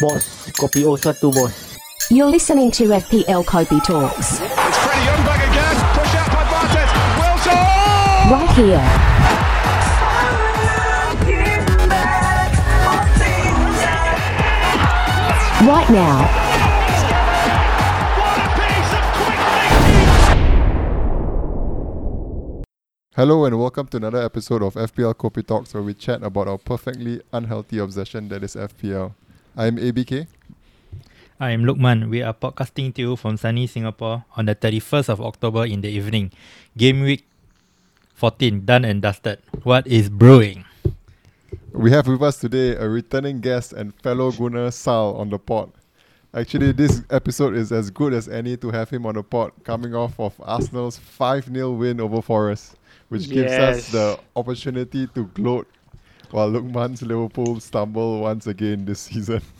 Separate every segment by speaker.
Speaker 1: Bos, kopi O satu bos.
Speaker 2: You're listening to FPL Kopi Talks.
Speaker 3: It's Freddie Ljungberg again. Push out by Bartes. Wilson!
Speaker 2: Right here. Right now.
Speaker 3: What a piece of quick
Speaker 4: Hello and welcome to another episode of FPL Kopi Talks where we chat about our perfectly unhealthy obsession that is FPL. I'm ABK.
Speaker 5: I'm Lukman. We are podcasting to you from sunny Singapore on the 31st of October in the evening. Game week 14 done and dusted. What is brewing?
Speaker 4: We have with us today a returning guest and fellow Gunner Sal on the pod. Actually, this episode is as good as any to have him on the pod, coming off of Arsenal's 5 0 win over Forest, which gives us the opportunity to gloat while Lukman's Liverpool stumble once again this season.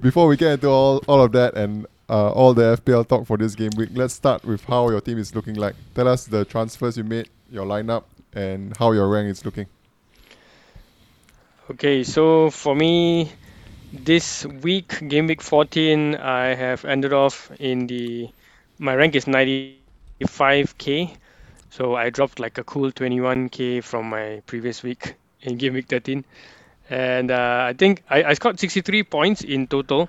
Speaker 4: Before we get into all, all of that and uh, all the FPL talk for this game week, let's start with how your team is looking like. Tell us the transfers you made, your lineup, and how your rank is looking.
Speaker 6: Okay, so for me, this week, game week 14, I have ended off in the. My rank is 95k, so I dropped like a cool 21k from my previous week in game week 13. And uh, I think I, I scored 63 points in total,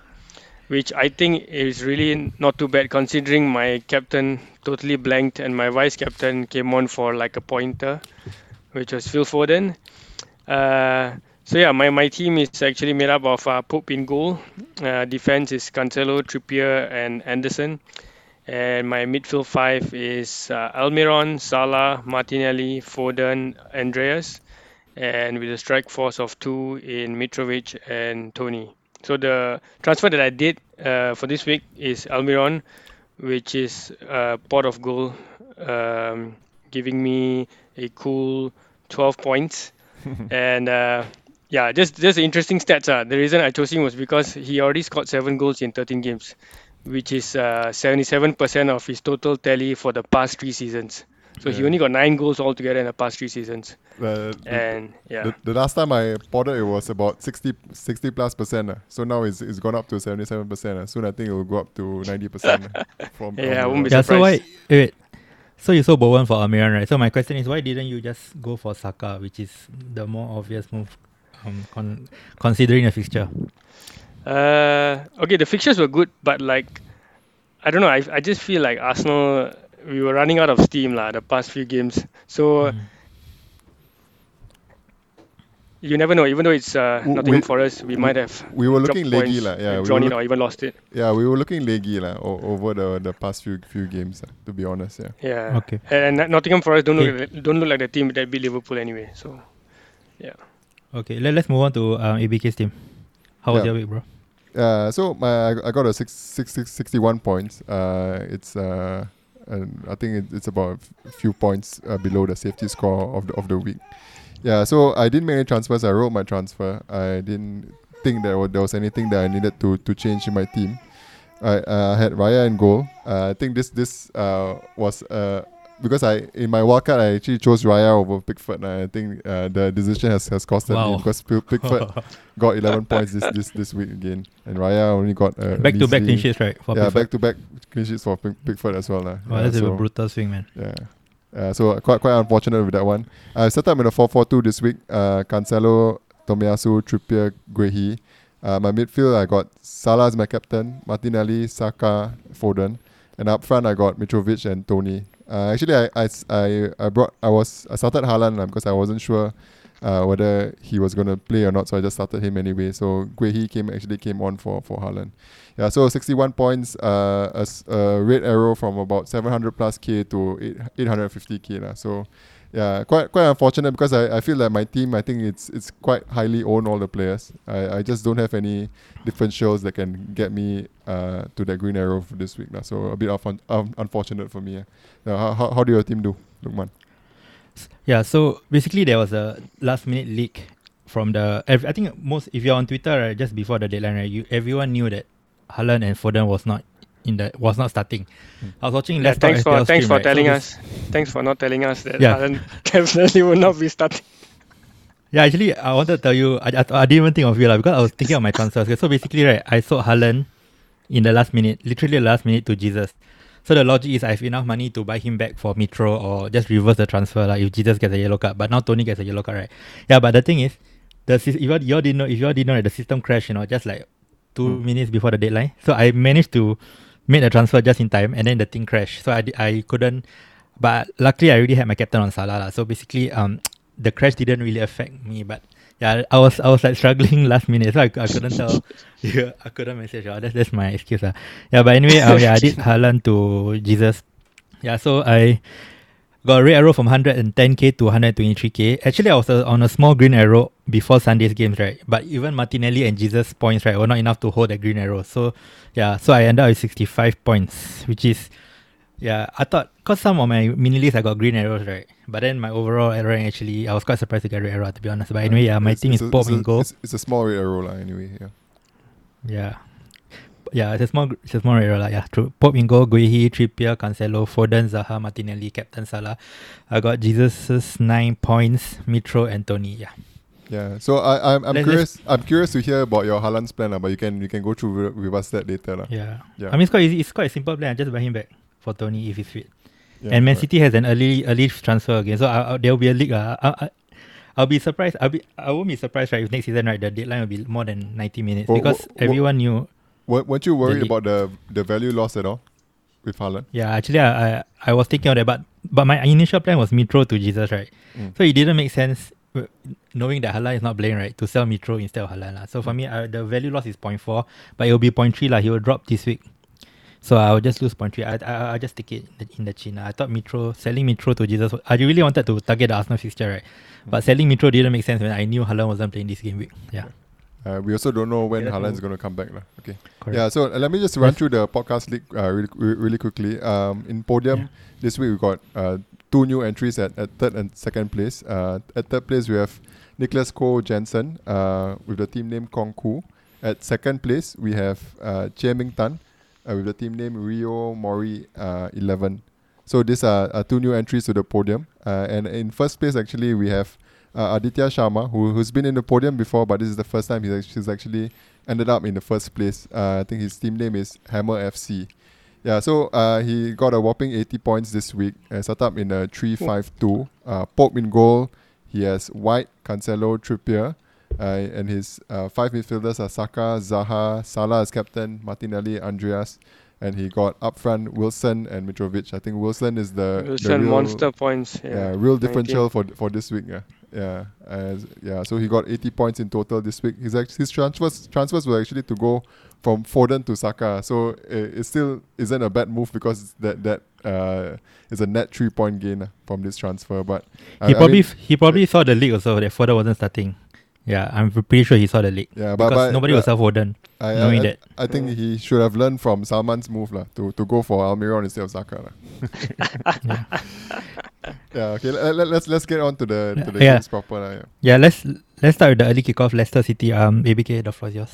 Speaker 6: which I think is really not too bad considering my captain totally blanked and my vice captain came on for like a pointer, which was Phil Foden. Uh, so yeah, my, my team is actually made up of uh, Pope in goal. Uh, defense is Cancelo, Trippier, and Anderson. And my midfield five is uh, Almiron, Salah, Martinelli, Foden, Andreas, and with a strike force of two in Mitrovic and Toney. So the transfer that I did uh, for this week is Almiron, which is a pot of goal, um, giving me a cool 12 points and uh, yeah, just just interesting stats. Uh. The reason I chose him was because he already scored seven goals in 13 games, which is uh, 77% of his total tally for the past three seasons. So he only got nine goals altogether in the past three seasons.
Speaker 4: The, the,
Speaker 6: And yeah,
Speaker 4: the, the last time I potted it was about 60, 60 plus percent. Uh. So now it's, it's gone up to 77 percent. Uh. Soon I think it will go up to 90 percent. From,
Speaker 6: Yeah, I won't be
Speaker 4: the-
Speaker 5: Yeah, so why? Wait, wait. So you sold Bowen for Almiron, right? So my question is, why didn't you just go for Saka, which is the more obvious move, um, con- considering the fixture?
Speaker 6: Uh, okay, the fixtures were good, but like, I don't know. I, I just feel like Arsenal, we were running out of steam lah the past few games. So
Speaker 5: Mm.
Speaker 6: you never know. Even though it's uh,
Speaker 4: W-
Speaker 6: Nottingham
Speaker 4: we-
Speaker 6: Forest, we might have
Speaker 4: we were looking leggy,
Speaker 6: points,
Speaker 4: lah. Yeah,
Speaker 6: and
Speaker 4: we
Speaker 6: drawn
Speaker 4: were
Speaker 6: it
Speaker 4: look-
Speaker 6: or even lost it.
Speaker 4: yeah, we were looking leggy la, o- over the, the past few few games. Uh, to be honest, yeah.
Speaker 6: Yeah.
Speaker 5: Okay.
Speaker 6: And Not- Nottingham Forest don't
Speaker 5: Okay.
Speaker 6: look like, don't look like the team that beat Liverpool anyway. So yeah.
Speaker 5: Okay, let, let's move on to um, ABK's team. How was
Speaker 4: Yeah.
Speaker 5: your week, bro?
Speaker 4: Uh, so my I I got a six, six, six, 61 points. Uh, it's uh, and I think it, it's about a few points uh, below the safety score of the of the week. Yeah, so I didn't make any transfers. I wrote my transfer. I didn't think that there was anything that I needed to to change in my team. I uh, had Raya in goal. Uh, I think this this was because I in my wildcard I actually chose Raya over Pickford. and I think uh, the decision has, has costed me because Pick- Pickford got 11 points this, this this week again, and Raya only got uh,
Speaker 5: back to back clean sheets, right? For
Speaker 4: yeah, back to back clean sheets for Pick- Pickford as well. lah.
Speaker 5: Wow,
Speaker 4: yeah,
Speaker 5: that's
Speaker 4: so,
Speaker 5: a brutal swing, man.
Speaker 4: yeah. Uh, so quite quite unfortunate with that one. I set up in a 4-4-2 this week. Uh, Cancelo, Tomiyasu, Trippier, Guehi. Uh, my midfield I got Salah as my captain, Martinelli, Saka, Foden, and up front I got Mitrovic and Toney. Uh, actually, I, I, I, I brought I was I started Haaland uh, because I wasn't sure uh, whether he was gonna play or not, so I just started him anyway. So Guehi came actually came on for for Haaland. Yeah, so 61 points, uh, a, a red arrow from about 700 plus k to 8, 850 k. So yeah, quite quite unfortunate because I, I feel that my team I think it's it's quite highly owned all the players. I, I just don't have any differentials that can get me uh, to that green arrow for this week. So a bit of un, unfortunate for me. Yeah. How, how do your team do, Lukman?
Speaker 5: Yeah, so basically there was a last minute leak from the. I think most if you're on Twitter right, just before the deadline, right, you everyone knew that Haaland and Foden was not in the was not starting. Hmm. I was watching
Speaker 6: Yeah,
Speaker 5: Left Talk
Speaker 6: thanks for
Speaker 5: FPL
Speaker 6: thanks
Speaker 5: stream,
Speaker 6: for
Speaker 5: right,
Speaker 6: telling
Speaker 5: this-
Speaker 6: us. Thanks for not telling us that
Speaker 5: Yeah.
Speaker 6: Haaland definitely will not be starting.
Speaker 5: Yeah, actually, I wanted to tell you, I, I, I didn't even think of you lah because I was thinking of my transfers. Okay, so basically, right, I sold Haaland in the last minute, literally the last minute to Jesus. So the logic is I have enough money to buy him back for Mitro or just reverse the transfer like if Jesus gets a yellow card. But now Toney gets a yellow card, right? Yeah, but the thing is, the sys- if you all, you all didn't know, if you all didn't know, right, the system crashed, you know, just like two hmm. minutes before the deadline. So I managed to make a transfer just in time, and then the thing crashed. So I I couldn't. But luckily, I already had my captain on Salah, lah. So basically, um, the crash didn't really affect me, but yeah, I was I was like struggling last minute, so I, I couldn't tell. Yeah, I couldn't message. Oh, that's that's my excuse. Uh. Yeah, but anyway, um, yeah, I did Haaland to Jesus. Yeah, so I got a red arrow from 110k to 123k. Actually, I was uh, on a small green arrow before Sunday's games, right? But even Martinelli and Jesus points, right, were not enough to hold that green arrow. So yeah, so I ended up with 65 points, which is yeah, I thought because some of my mini leagues I got green arrows, right? But then my overall arrow actually, I was quite surprised to get a red arrow to be honest. But anyway, yeah, my
Speaker 4: It's-
Speaker 5: team
Speaker 4: it's
Speaker 5: is
Speaker 4: a-
Speaker 5: Pope
Speaker 4: it's a-
Speaker 5: in.
Speaker 4: It's, it's a small red arrow, lah. Anyway, yeah.
Speaker 5: Yeah. Yeah, it's a small, it's a small arrow, lah. Yeah, true. Pope in goal, Guehi, Trippier, Cancelo, Foden, Zaha, Martinelli, Captain Salah. I got Jesus' nine points, Mitro, and Tony. Yeah.
Speaker 4: Yeah, so I, I'm, I'm
Speaker 5: Let's-
Speaker 4: curious. I'm curious to hear about your Haaland's plan, lah, but you can you can go through with, with us that later, lah.
Speaker 5: Yeah.
Speaker 4: Yeah.
Speaker 5: I mean, it's quite easy. It's quite a simple plan. I just buy him back for Tony if he's fit.
Speaker 4: Yeah,
Speaker 5: and Man. City has an early early transfer again, so I, I, there will be a league. Uh, I, I, I'll be surprised. I'll be I won't be surprised right if next season right the deadline will be more than ninety minutes
Speaker 4: Wha-
Speaker 5: because
Speaker 4: wha-
Speaker 5: everyone knew.
Speaker 4: Weren't weren't you worried
Speaker 5: league.
Speaker 4: about the the value loss at all with Haaland?
Speaker 5: Yeah, actually, I, I I was thinking of that, but but my initial plan was Mitro to Jesus, right?
Speaker 4: Mm.
Speaker 5: So it didn't make sense knowing that Haaland is not playing, right? To sell Mitro instead of Haaland. So for me, I, the value loss is 0.4, but it will be 0.3, lah. He will drop this week. So I will just lose 0.3. I, I, I'll just take it in the, chin. I thought Mitro, selling Mitro to Jesus, I really wanted to target the Arsenal fixture, right? But selling Mitro didn't make sense when I knew Haaland wasn't playing this game week. Yeah,
Speaker 4: Uh, we also don't know when
Speaker 5: Yeah,
Speaker 4: Haaland is going to come back, lah. Okay.
Speaker 5: correct.
Speaker 4: Yeah, so uh, let me just run
Speaker 5: Yes.
Speaker 4: through the podcast league uh, really, really quickly. Um, in podium
Speaker 5: Yeah.
Speaker 4: this week we got uh, two new entries at, at third and second place. Uh, at third place we have Nicholas Ko Jensen uh, with the team name Kong Ku. At second place we have uh, Chia Ming Tan uh, with the team name Rio Mori uh, 11. So these are uh, two new entries to the podium. Uh, and in first place actually we have uh, Aditya Sharma, who, who's been in the podium before, but this is the first time he's actually, actually ended up in the first place. Uh, I think his team name is Hammer FC. Yeah, so uh, he got a whopping 80 points this week, uh, set up in a 3 5 2. Uh, Pope in goal. He has White, Cancelo, Trippier. Uh, and his uh, five midfielders are Saka, Zaha, Salah as captain, Martinelli, Andreas. And he got up front Wilson and Mitrovic. I think Wilson is the, the
Speaker 6: Wilson
Speaker 4: real,
Speaker 6: monster points.
Speaker 4: yeah,
Speaker 6: Yeah,
Speaker 4: real
Speaker 6: 19.
Speaker 4: differential for for this week. Yeah, yeah, as, yeah. So he got 80 points in total this week. His act- his transfers transfers were actually to go from Foden to Saka. So it, it still isn't a bad move because that that uh, is a net three point gain uh, from this transfer. But
Speaker 5: he
Speaker 4: I
Speaker 5: probably
Speaker 4: mean,
Speaker 5: he probably saw the league also that Foden wasn't starting. Yeah, I'm pretty sure he saw the league
Speaker 4: yeah, but,
Speaker 5: because
Speaker 4: but
Speaker 5: nobody will
Speaker 4: but
Speaker 5: sell Foden.
Speaker 4: I, I,
Speaker 5: knowing
Speaker 4: I,
Speaker 5: that.
Speaker 4: I think he should have learned from Salman's move lah, to, to go for Almiron instead of Saka. lah. yeah, okay. Let, let, let's let's get on to the to the
Speaker 5: Yeah.
Speaker 4: games proper. lah, yeah.
Speaker 5: Yeah, let's let's start with the early kickoff. Leicester City. Um, ABK, the floor is yours.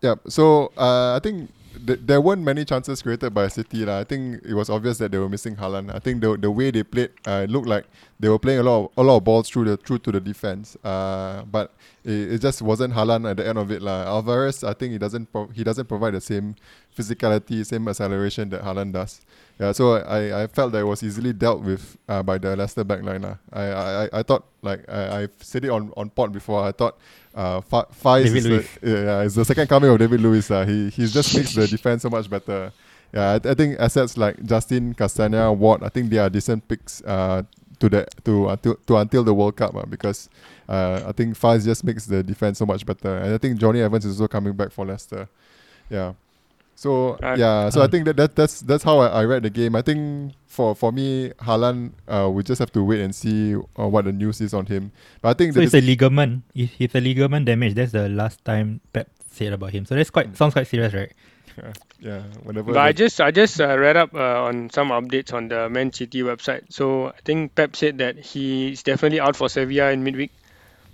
Speaker 4: Yeah, so uh, I think th- there weren't many chances created by City. lah. I think it was obvious that they were missing Haaland. I think the the way they played, uh, looked like they were playing a lot of, a lot of balls through the through to the defense. Uh, but it, it just wasn't Haaland at the end of it. lah. Alvarez, I think he doesn't pro- he doesn't provide the same physicality, same acceleration that Haaland does. Yeah, so I, I felt that it was easily dealt with uh, by the Leicester backline. lah. I, I, I- I thought like I, I've said it on, on pod before. I thought uh, Fa- Faiz
Speaker 5: David
Speaker 4: is the, yeah, it's the second coming of David Lewis. Uh. He he just makes the defense so much better. Yeah, I, I think assets like Justin Castagna, Watt, I think they are decent picks uh, to the to until to until the World Cup uh, because uh, I think Faiz just makes the defense so much better, and I think Johnny Evans is also coming back for Leicester. Yeah. So
Speaker 6: Right.
Speaker 4: yeah, so I
Speaker 5: Um,
Speaker 4: think that, that that's that's how I, I read the game. I think for for me, Haaland, uh, we just have to wait and see uh, what the news is on him. But I think
Speaker 5: So it's a ligament. If it's a ligament damage, that's the last time Pep said about him. So that's quite sounds quite serious, right?
Speaker 4: yeah, whatever.
Speaker 6: But I just I just uh, read up uh, on some updates on the Man City website. So I think Pep said that he's definitely out for Sevilla in midweek,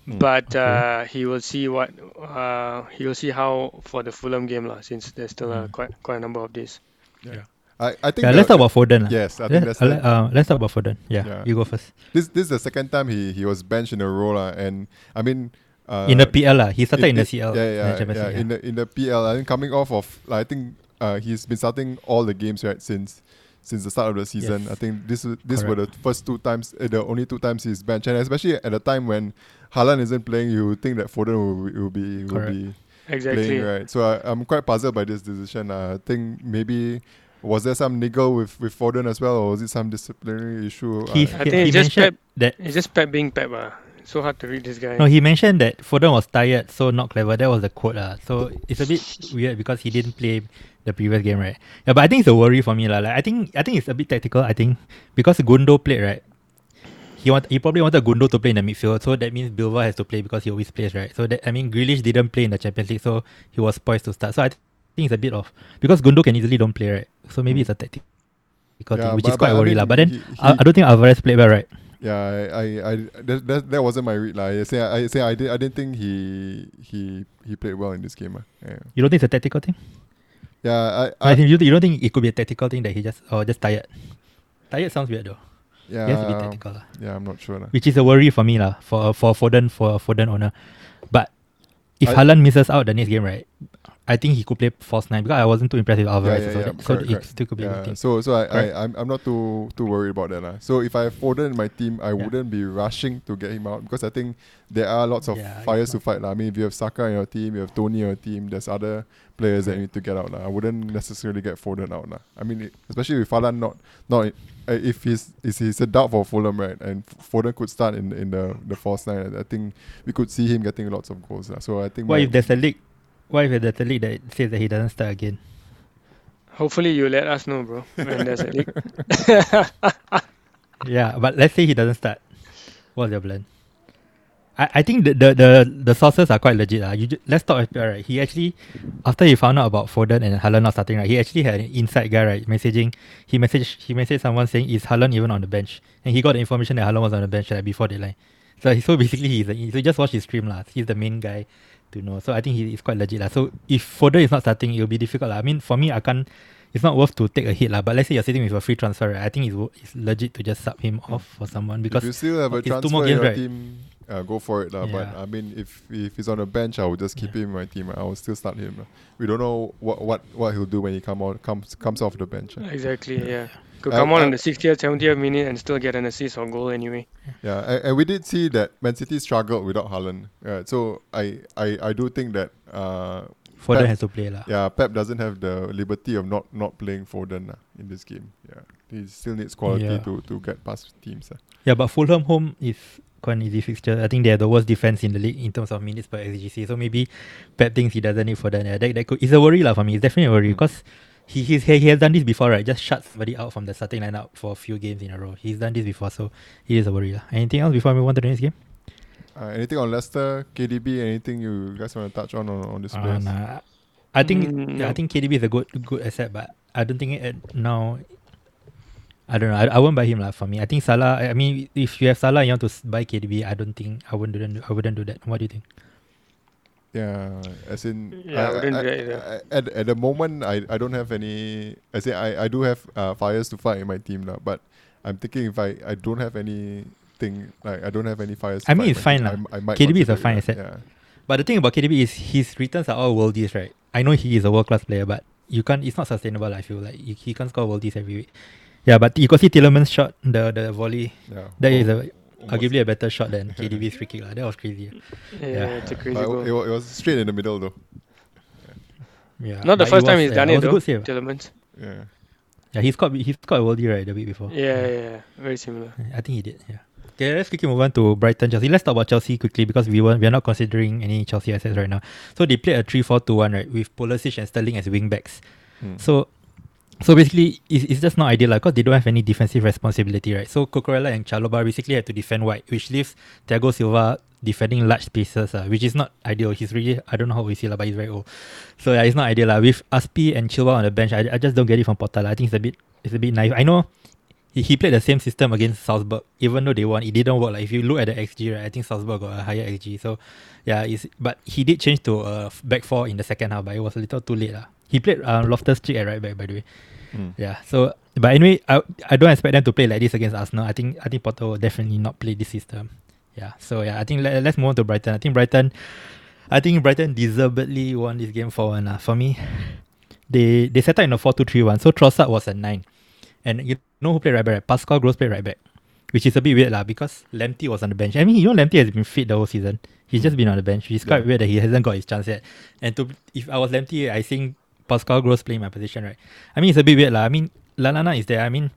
Speaker 6: but
Speaker 5: okay.
Speaker 6: uh, he will see what uh, he will see how for the Fulham game lah. Since there's still uh,
Speaker 5: Mm.
Speaker 6: quite quite a number of days.
Speaker 4: I, I think
Speaker 5: Yeah,
Speaker 4: the-
Speaker 5: let's talk about Foden. lah.
Speaker 4: Yes, I think
Speaker 5: Let's,
Speaker 4: that's the-
Speaker 5: uh, let's talk about Foden. Yeah,
Speaker 4: Yeah.
Speaker 5: you go first.
Speaker 4: this this is the second time he he was benched in a row lah, and I mean uh,
Speaker 5: in the PL, lah. he started in, the
Speaker 4: it-
Speaker 5: CL.
Speaker 4: Yeah,
Speaker 5: in the
Speaker 4: yeah,
Speaker 5: Champions
Speaker 4: yeah. In the in the PL, I think coming off of like, I think uh, he's been starting all the games right since since the start of the season.
Speaker 5: Yes.
Speaker 4: I think this was- this were the first two times, uh, the only two times he's benched, and especially at a time when Haaland isn't playing, you would think that Foden will, will be will
Speaker 5: Correct.
Speaker 4: be
Speaker 6: Exactly.
Speaker 4: playing right. So I, I'm quite puzzled by this decision. Uh, I think maybe. Was there some niggle with, with Foden as well, or was it some disciplinary issue?
Speaker 5: He,
Speaker 4: Uh,
Speaker 6: I think
Speaker 5: he
Speaker 6: it's just
Speaker 5: mentioned that
Speaker 6: It's just Pep being Pep. Uh. So hard to read this guy.
Speaker 5: no, he mentioned that Foden was tired, so not clever. That was the quote, lah. So it's a bit weird because he didn't play the previous game, right? Yeah, but I think it's a worry for me, lah. Like I think I think it's a bit tactical. I think because Gundo played, right? He want he probably wanted Gundo to play in the midfield, so that means Bilva has to play because he always plays, right? So that I mean Grealish didn't play in the Champions League, so he was poised to start. So I think it's a bit of because Gundo can easily don't play, right? So maybe it's a tactical
Speaker 4: Yeah,
Speaker 5: thing, which
Speaker 4: but-
Speaker 5: is quite
Speaker 4: but I
Speaker 5: worry,
Speaker 4: mean,
Speaker 5: lah. But then
Speaker 4: he-
Speaker 5: I,
Speaker 4: he-
Speaker 5: I don't think Alvarez played well, right?
Speaker 4: Yeah, I, I, I that, that, that wasn't my read lah. I say I say I did I didn't think he he he played well in this game. ah. Yeah,
Speaker 5: You don't think it's a tactical thing?
Speaker 4: yeah,
Speaker 5: I,
Speaker 4: I, I
Speaker 5: think you, you don't think it could be a tactical thing that he just or just tired. Tired sounds weird though.
Speaker 4: Yeah,
Speaker 5: It has to be tactical, lah.
Speaker 4: yeah. I'm not sure lah.
Speaker 5: which is a worry for me lah for for Foden for Foden owner. But if
Speaker 4: I-
Speaker 5: Haaland misses out the next game, right? I think he could play false nine because I wasn't too impressed with Alvarez.
Speaker 4: yeah,
Speaker 5: so
Speaker 4: yeah,
Speaker 5: that, so
Speaker 4: correct,
Speaker 5: it still could be
Speaker 4: Yeah,
Speaker 5: thing.
Speaker 4: so so I,
Speaker 5: Correct.
Speaker 4: I I'm, I'm not too too worried about that lah. So if I have Foden in my team, I
Speaker 5: Yeah.
Speaker 4: wouldn't be rushing to get him out because I think there are lots of
Speaker 5: Yeah,
Speaker 4: fires to fight lah. I mean, if you have Saka in your team, you have Tony in your team. There's other players that
Speaker 5: Correct.
Speaker 4: need to get out lah. I wouldn't necessarily get Foden out lah. I mean, it- especially with Haaland not not uh, if he's is he's a doubt for Fulham right, and Foden could start in in the the false nine. I think we could see him getting lots of goals lah. So I think
Speaker 5: What if there's a league? What if there's a league that says that he doesn't start again?
Speaker 6: Hopefully you let us know, bro, when there's a leak.
Speaker 5: Yeah, but let's say he doesn't start. What's your plan? I, I think the, the, the, the sources are quite legit. Uh. You ju- let's talk about right. He actually, after he found out about Foden and Haaland not starting, right, he actually had an inside guy, right, messaging. He messaged he messaged someone saying, "Is Haaland even on the bench?" And he got the information that Haaland was on the bench like, before deadline. So he- so basically he's a, so just watch his stream lah. He's the main guy to know. So I think he is quite legit lah. So if Foden is not starting, it will be difficult lah. I mean, for me, I can't. It's not worth to take a hit lah. But let's say you're sitting with a free transfer, right? I think it's, it's legit to just sub him off for someone because
Speaker 4: if you still have a
Speaker 5: two
Speaker 4: transfer
Speaker 5: more
Speaker 4: in
Speaker 5: games,
Speaker 4: your
Speaker 5: right?
Speaker 4: team, uh, go for it. lah. But I mean, if if he's on the bench, I will just keep him in my team. I will still start him. lah. We don't know what, what, what he'll do when he come out comes comes off the bench. lah.
Speaker 6: exactly, yeah. Could
Speaker 4: Uh,
Speaker 6: come on
Speaker 4: uh,
Speaker 6: in the 60th, 70th minute and still get an assist or goal anyway.
Speaker 4: Yeah, and, and we did see that Man City struggled without Haaland. Uh, so I, I I do think that uh,
Speaker 5: Foden
Speaker 4: Pep-
Speaker 5: has to play lah.
Speaker 4: yeah Pep doesn't have the liberty of not not playing Foden lah in this game. Yeah, he still needs quality
Speaker 5: Yeah.
Speaker 4: to, to get past teams. lah.
Speaker 5: Yeah, but Fulham home is quite an easy fixture. I think they are the worst defense in the league in terms of minutes per XGC. So maybe Pep thinks he doesn't need Foden. Yeah, that, that could, it's a worry lah for me. It's definitely a worry
Speaker 4: Mm.
Speaker 5: because he, he's, he he has done this before, right? Just shut somebody out from the starting lineup for a few games in a row. He's done this before, so he is a worry lah. Anything else before we move on to the next game?
Speaker 4: Uh, anything on Leicester, KDB? Anything you guys want to touch on on, on this
Speaker 5: Uh,
Speaker 4: place?
Speaker 5: nah. I think
Speaker 6: Mm,
Speaker 5: I think KDB is a good good asset, but I don't think it now. I don't know. I, I won't buy him lah. For me, I think Salah. I mean, if you have Salah, and you want to buy KDB. I don't think I wouldn't. do- I wouldn't do that. What do you think?
Speaker 4: Yeah, as in,
Speaker 6: Yeah, I wouldn't do that.
Speaker 4: I- at at the moment, I, I don't have any. I say I, I do have uh, fires to fight in my team now, but I'm thinking if I, I don't have anything like I don't have any fires. To
Speaker 5: I mean,
Speaker 4: fight
Speaker 5: it's fine
Speaker 4: team,
Speaker 5: lah.
Speaker 4: I'm- I might
Speaker 5: KDB is a fine
Speaker 4: yeah.
Speaker 5: asset.
Speaker 4: Yeah,
Speaker 5: But the thing about KDB is his returns are all worldies, right? I know he is a world class player, but you can't. It's not sustainable. I feel like he, he can't score worldies every week. Yeah, but you could see Tielemans's shot, the the volley.
Speaker 4: yeah.
Speaker 5: That is a arguably a better shot than KDB's free kick. lah. That was crazy.
Speaker 6: Yeah,
Speaker 5: Yeah.
Speaker 6: it's a crazy
Speaker 4: But
Speaker 6: goal.
Speaker 4: it, wa- it was straight in the middle though.
Speaker 5: Yeah,
Speaker 6: Not the
Speaker 5: but it
Speaker 6: first time
Speaker 5: was-
Speaker 6: he's
Speaker 5: yeah,
Speaker 6: done
Speaker 5: it
Speaker 6: it
Speaker 5: was a
Speaker 6: though.
Speaker 5: good save.
Speaker 6: Tielemans.
Speaker 4: Yeah.
Speaker 5: Yeah, he scored. He scored a worldie right the week before.
Speaker 6: Yeah, yeah, yeah, very similar.
Speaker 5: I think he did. Yeah. Okay, let's quickly move on to Brighton Chelsea. Let's talk about Chelsea quickly because we weren't we are not considering any Chelsea assets right now. So they played a 3-4-2-1 right with Pulisic and Sterling as wing backs.
Speaker 4: Hmm.
Speaker 5: So so basically it's, it's just not ideal because they don't have any defensive responsibility, right? So Cucurella and Chalobah basically have to defend wide, which leaves Thiago Silva defending large spaces, uh, which is not ideal. He's really I don't know how we see lah, but he's very old. So yeah, it's not ideal. lah. With Azpi and Chilwell on the bench, I, I just don't get it from lah. I think it's a bit it's a bit naive. I know he, he played the same system against Salzburg, even though they won. It didn't work. Like if you look at the XG, right, I think Salzburg got a higher XG. So yeah, it's, but he did change to a f- back four in the second half, but it was a little too late. lah. He played uh, Loftus Cheek at right back, by the way.
Speaker 4: Mm.
Speaker 5: Yeah. So, but anyway, I I don't expect them to play like this against Arsenal. I think I think Potter will definitely not play this system. Yeah. So yeah, I think let, let's move on to Brighton. I think Brighton, I think Brighton deservedly won this game for one. Uh. For me, they they set up in a 4-2-3-1. So Trossard was a nine, and you know who played right back? Right? Pascal Gross played right back, which is a bit weird lah because Lamptey was on the bench. I mean, you know Lamptey has been fit the whole season. He's just been on the bench. It's quite
Speaker 4: Yeah.
Speaker 5: weird that he hasn't got his chance yet. And to if I was Lamptey, I think Pascal Gross playing my position right. I mean, it's a bit weird lah. I mean, Lallana is there. I mean,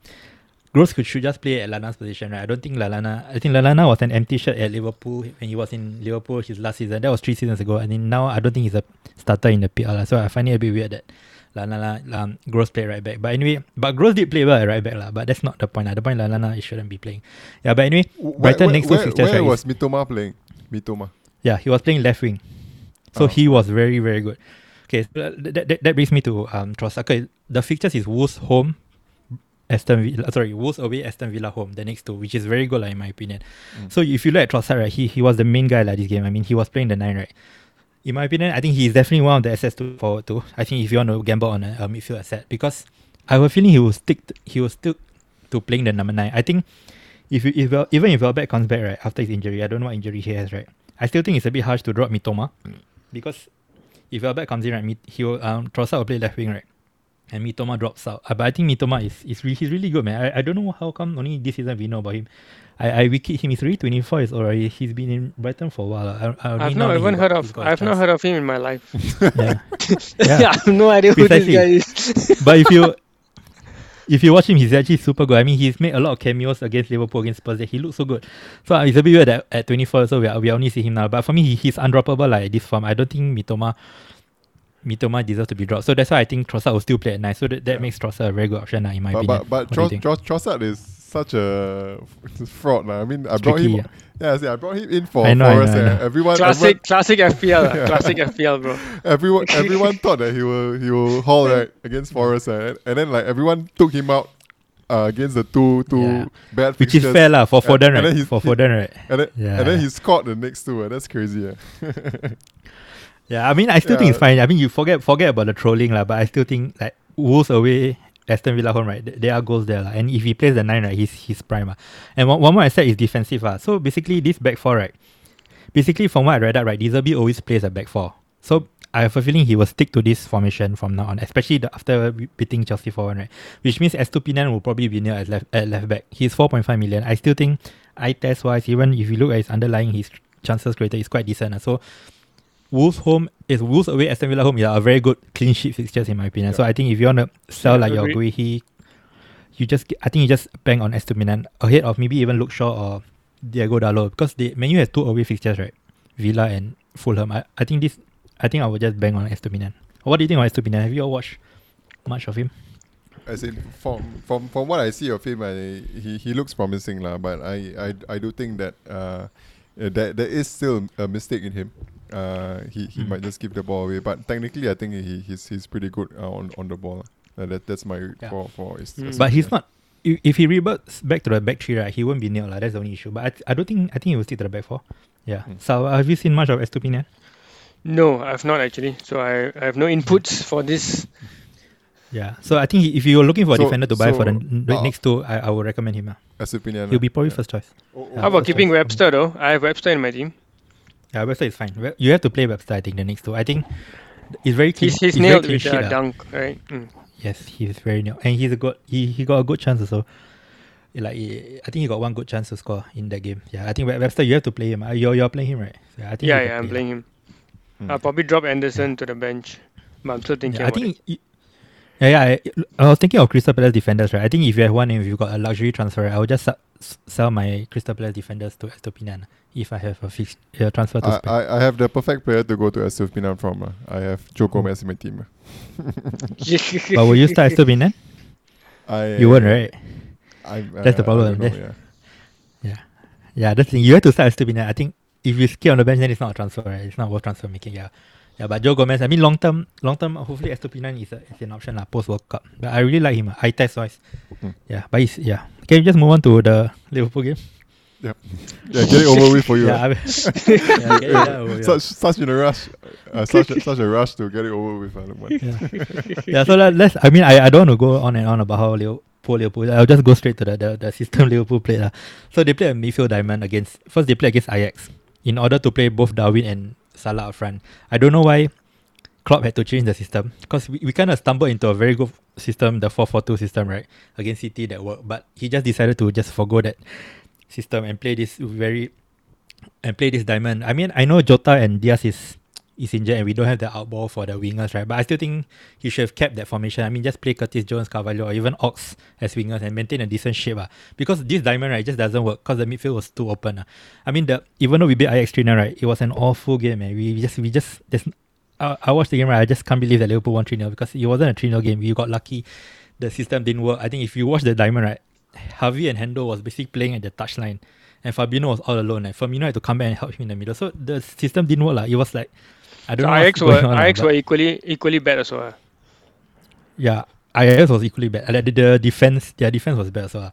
Speaker 5: Gross could should just play at Lallana's position, right? I don't think Lallana. I think Lallana was an empty shirt at Liverpool when he was in Liverpool his last season. That was three seasons ago. I mean, now I don't think he's a starter in the PL. So I find it a bit weird that Lallana um, Gross played right back. But anyway, but Gross did play well at right back, lah. But that's not the point. lah. The point Lallana he shouldn't be playing. Yeah, but anyway,
Speaker 4: Where,
Speaker 5: Brighton
Speaker 4: where,
Speaker 5: next two
Speaker 4: where,
Speaker 5: fixtures,
Speaker 4: where
Speaker 5: right,
Speaker 4: was Mitoma playing? Mitoma.
Speaker 5: yeah, he was playing left wing. So
Speaker 4: Oh.
Speaker 5: he was very, very good. Okay, so uh, that, that, that brings me to um Trossard. Okay, The fixtures is Wolves home, Aston Villa, sorry, Wolves away, Aston Villa home, the next two, which is very good, like, in my opinion.
Speaker 4: Mm.
Speaker 5: So if you look at Trossard, right, he, he was the main guy like this game. I mean, he was playing the nine, right? In my opinion, I think he's definitely one of the assets to forward to. I think if you want to gamble on a, a midfield asset, because I have a feeling he will stick. To, he will stick to playing the number nine. I think if you, if even if Welbeck comes back right after his injury, I don't know what injury he has, right? I still think it's a bit harsh to drop Mitoma because if Welbeck comes in, right, Mit- he will um Trossard will play left wing, right? And Mitoma drops out. Uh, but I think Mitoma is, is re- he's really good, man. I, I don't know how come only this season we know about him. I, I wiki him. He's already 24 years old. He's been in Brighton for a while. I, I now
Speaker 6: not even heard of.
Speaker 5: he's got his
Speaker 6: I've not heard of him in my life.
Speaker 5: Yeah.
Speaker 6: I
Speaker 5: yeah.
Speaker 6: have no idea who this guy is.
Speaker 5: but if you if you watch him, he's actually super good. I mean, he's made a lot of cameos against Liverpool, against Spurs. That he looks so good. So uh, it's a bit weird that at 24, so we, are, we only see him now. But for me, he, he's undroppable like this form. I don't think Mitoma Mitoma deserves to be dropped. So that's why I think Trossard will still play at nine. So that, that
Speaker 4: Yeah.
Speaker 5: makes Trossard a very good option, uh, in my
Speaker 4: But
Speaker 5: opinion.
Speaker 4: but, but
Speaker 5: What do you
Speaker 4: Tros,
Speaker 5: think?
Speaker 4: Tros, Trossard is such a fraud. lah. I mean, I
Speaker 5: It's
Speaker 4: brought
Speaker 5: tricky,
Speaker 4: him. Yeah, see, I brought him in for
Speaker 5: I know, I know, I
Speaker 4: eh.
Speaker 5: know.
Speaker 4: Everyone,
Speaker 6: Classic, classic FPL,
Speaker 4: Yeah.
Speaker 6: uh, classic FPL, bro.
Speaker 4: everyone, everyone, everyone thought that he will he will haul right against Forest, eh. and then like everyone took him out uh, against the two two
Speaker 5: Yeah.
Speaker 4: bad
Speaker 5: Which is fair lah for Foden, right? For Foden, right?
Speaker 4: And then,
Speaker 5: Yeah.
Speaker 4: and then he scored the next two. eh. That's crazy. eh.
Speaker 5: Yeah, I mean, I still think it's fine. I mean, you forget forget about the trolling, lah. But I still think like Wolves away, Aston Villa home, right? There are goals there, lah. And if he plays the nine, right, he's he's prime, lah. And one, one more asset is defensive, lah. So basically, this back four, right? Basically, from what I read up, right, De Zerbi always plays a back four. So I have a feeling he will stick to this formation from now on, especially the, after beating Chelsea for one, right? Which means Estupinan will probably be near at left at left back. He's four point five million. I still think eye test wise, even if you look at his underlying, his chances created is quite decent. So Wolves home is Wolves away, Aston Villa home. Yeah, a very good clean sheet fixtures in my opinion. So I think if you want to sell
Speaker 6: Yeah,
Speaker 5: like your
Speaker 6: agreed.
Speaker 5: Guehi, you just I think you just bang on Estupinan ahead of maybe even Luke Shaw or Diego Dalot because they Man U has two away fixtures right, Villa and Fulham. I, I think this I think I will just bang on Estupinan. What do you think of Estupinan? Have you all watched much of him?
Speaker 4: As in, from from from what I see of him, I, he he looks promising lah. But I, I I do think that uh, uh, there there is still a mistake in him. Uh, he he
Speaker 5: Mm.
Speaker 4: might just give the ball away. But technically, I think he he's he's pretty good uh, on on the ball. Uh, that that's my
Speaker 5: Yeah.
Speaker 4: for for. His,
Speaker 6: Mm.
Speaker 5: But he's not. If, if he reverts back to the back three, right, he won't be nailed. Like, that's the only issue. But I, I don't think I think he will stick to the back four. Yeah.
Speaker 4: Mm.
Speaker 5: So uh, have you seen much of Estupinan?
Speaker 6: No, I've not actually. So I, I have no inputs for this.
Speaker 5: Yeah. So I think he, if you're looking for a defender to buy for the
Speaker 4: so,
Speaker 5: n- the
Speaker 4: uh,
Speaker 5: next two, I, I would recommend him. Uh.
Speaker 4: As opinion,
Speaker 5: He'll be probably
Speaker 4: Yeah.
Speaker 5: first choice.
Speaker 4: Oh, oh,
Speaker 5: Yeah.
Speaker 6: How about keeping
Speaker 5: choice.
Speaker 6: Webster though? I have Webster in my team.
Speaker 5: Yeah, Webster is fine. You have to play Webster. I think the next two. I think it's very clean.
Speaker 6: He's he's
Speaker 5: very
Speaker 6: nailed
Speaker 5: clean
Speaker 6: with
Speaker 5: sheet,
Speaker 6: a dunk, right? Mm.
Speaker 5: Yes, he's very nailed, and he's a good. He he got a good chance also. Like he- I think he got one good chance to score in that game. Yeah, I think Web- Webster you have to play him. Uh, You're you're playing him right? So I think
Speaker 6: Yeah,
Speaker 5: you can
Speaker 6: yeah, I'm playing him.
Speaker 4: Mm.
Speaker 6: I'll probably drop Anderson to the bench, but I'm still thinking.
Speaker 5: Yeah, I
Speaker 6: about it.
Speaker 5: Think. y- Yeah, yeah. I, I was thinking of Crystal Palace defenders, right? I think if you have one and if you've got a luxury transfer, I would just su- sell my Crystal Palace defenders to Estupinan if I have a fixed uh, transfer to
Speaker 4: I. I, I have the perfect player to go to SF Milan from. Uh. I have Joe Gomez in my team.
Speaker 5: but will you start Estupinan?
Speaker 4: I
Speaker 5: You won't, right?
Speaker 4: I,
Speaker 5: That's the
Speaker 4: I- I
Speaker 5: problem,
Speaker 4: know,
Speaker 5: that's-
Speaker 4: yeah.
Speaker 5: Yeah, that's the thing. You have to start Estupinan. I think if you skip on the bench, then it's not a transfer, right? It's not worth transfer making. Yeah, yeah. But Joe Gomez, I mean, long term, long term. Hopefully, Estupinan is, a, is an option lah post World Cup. But I really like him. Uh, eye test wise.
Speaker 4: Mm.
Speaker 5: Yeah, but he's, yeah. Can you just move on to the Liverpool game?
Speaker 4: Yeah, Yeah, get it over with for you.
Speaker 5: yeah,
Speaker 4: ah.
Speaker 5: I mean, yeah, get it over, yeah.
Speaker 4: Such such in a rush, uh, such a, such a rush to get it over with. Lukman.
Speaker 5: yeah. yeah, so let, let's. I mean, I, I don't want to go on and on about how Liverpool, Liverpool. I'll just go straight to the the, the system Liverpool played. Uh. So they played a midfield diamond against. First, they played against Ajax in order to play both Darwin and Salah up front. I don't know why Klopp had to change the system because we, we kind of stumbled into a very good system, the 4 4 2 system, right? Against City that worked. But he just decided to just forgo that system and play this very. And play this diamond. I mean, I know Jota and Diaz is is injured and we don't have the outball for the wingers, right? But I still think he should have kept that formation. I mean, just play Curtis Jones, Carvalho, or even Ox as wingers and maintain a decent shape. Uh. Because this diamond, right, just doesn't work because the midfield was too open. Uh. I mean, the even though we beat Ajax 3 right, it was an awful game, man. We just, we just, there's, I, I watched the game, right, I just can't believe that Liverpool won 3 0 because it wasn't a 3 0 game. We got lucky. The system didn't work. I think if you watch the diamond, right, Harvey and Hendo was basically playing at the touchline. And Fabinho was all alone. And Firmino had to come back and help him in the middle. So the system didn't work. Like. It was like, I don't
Speaker 6: So
Speaker 5: know. What's
Speaker 6: were
Speaker 5: on, but-
Speaker 6: were equally equally bad as well. ah.
Speaker 5: Yeah, IS was equally bad. Like, the, the defense, their defense was bad as well.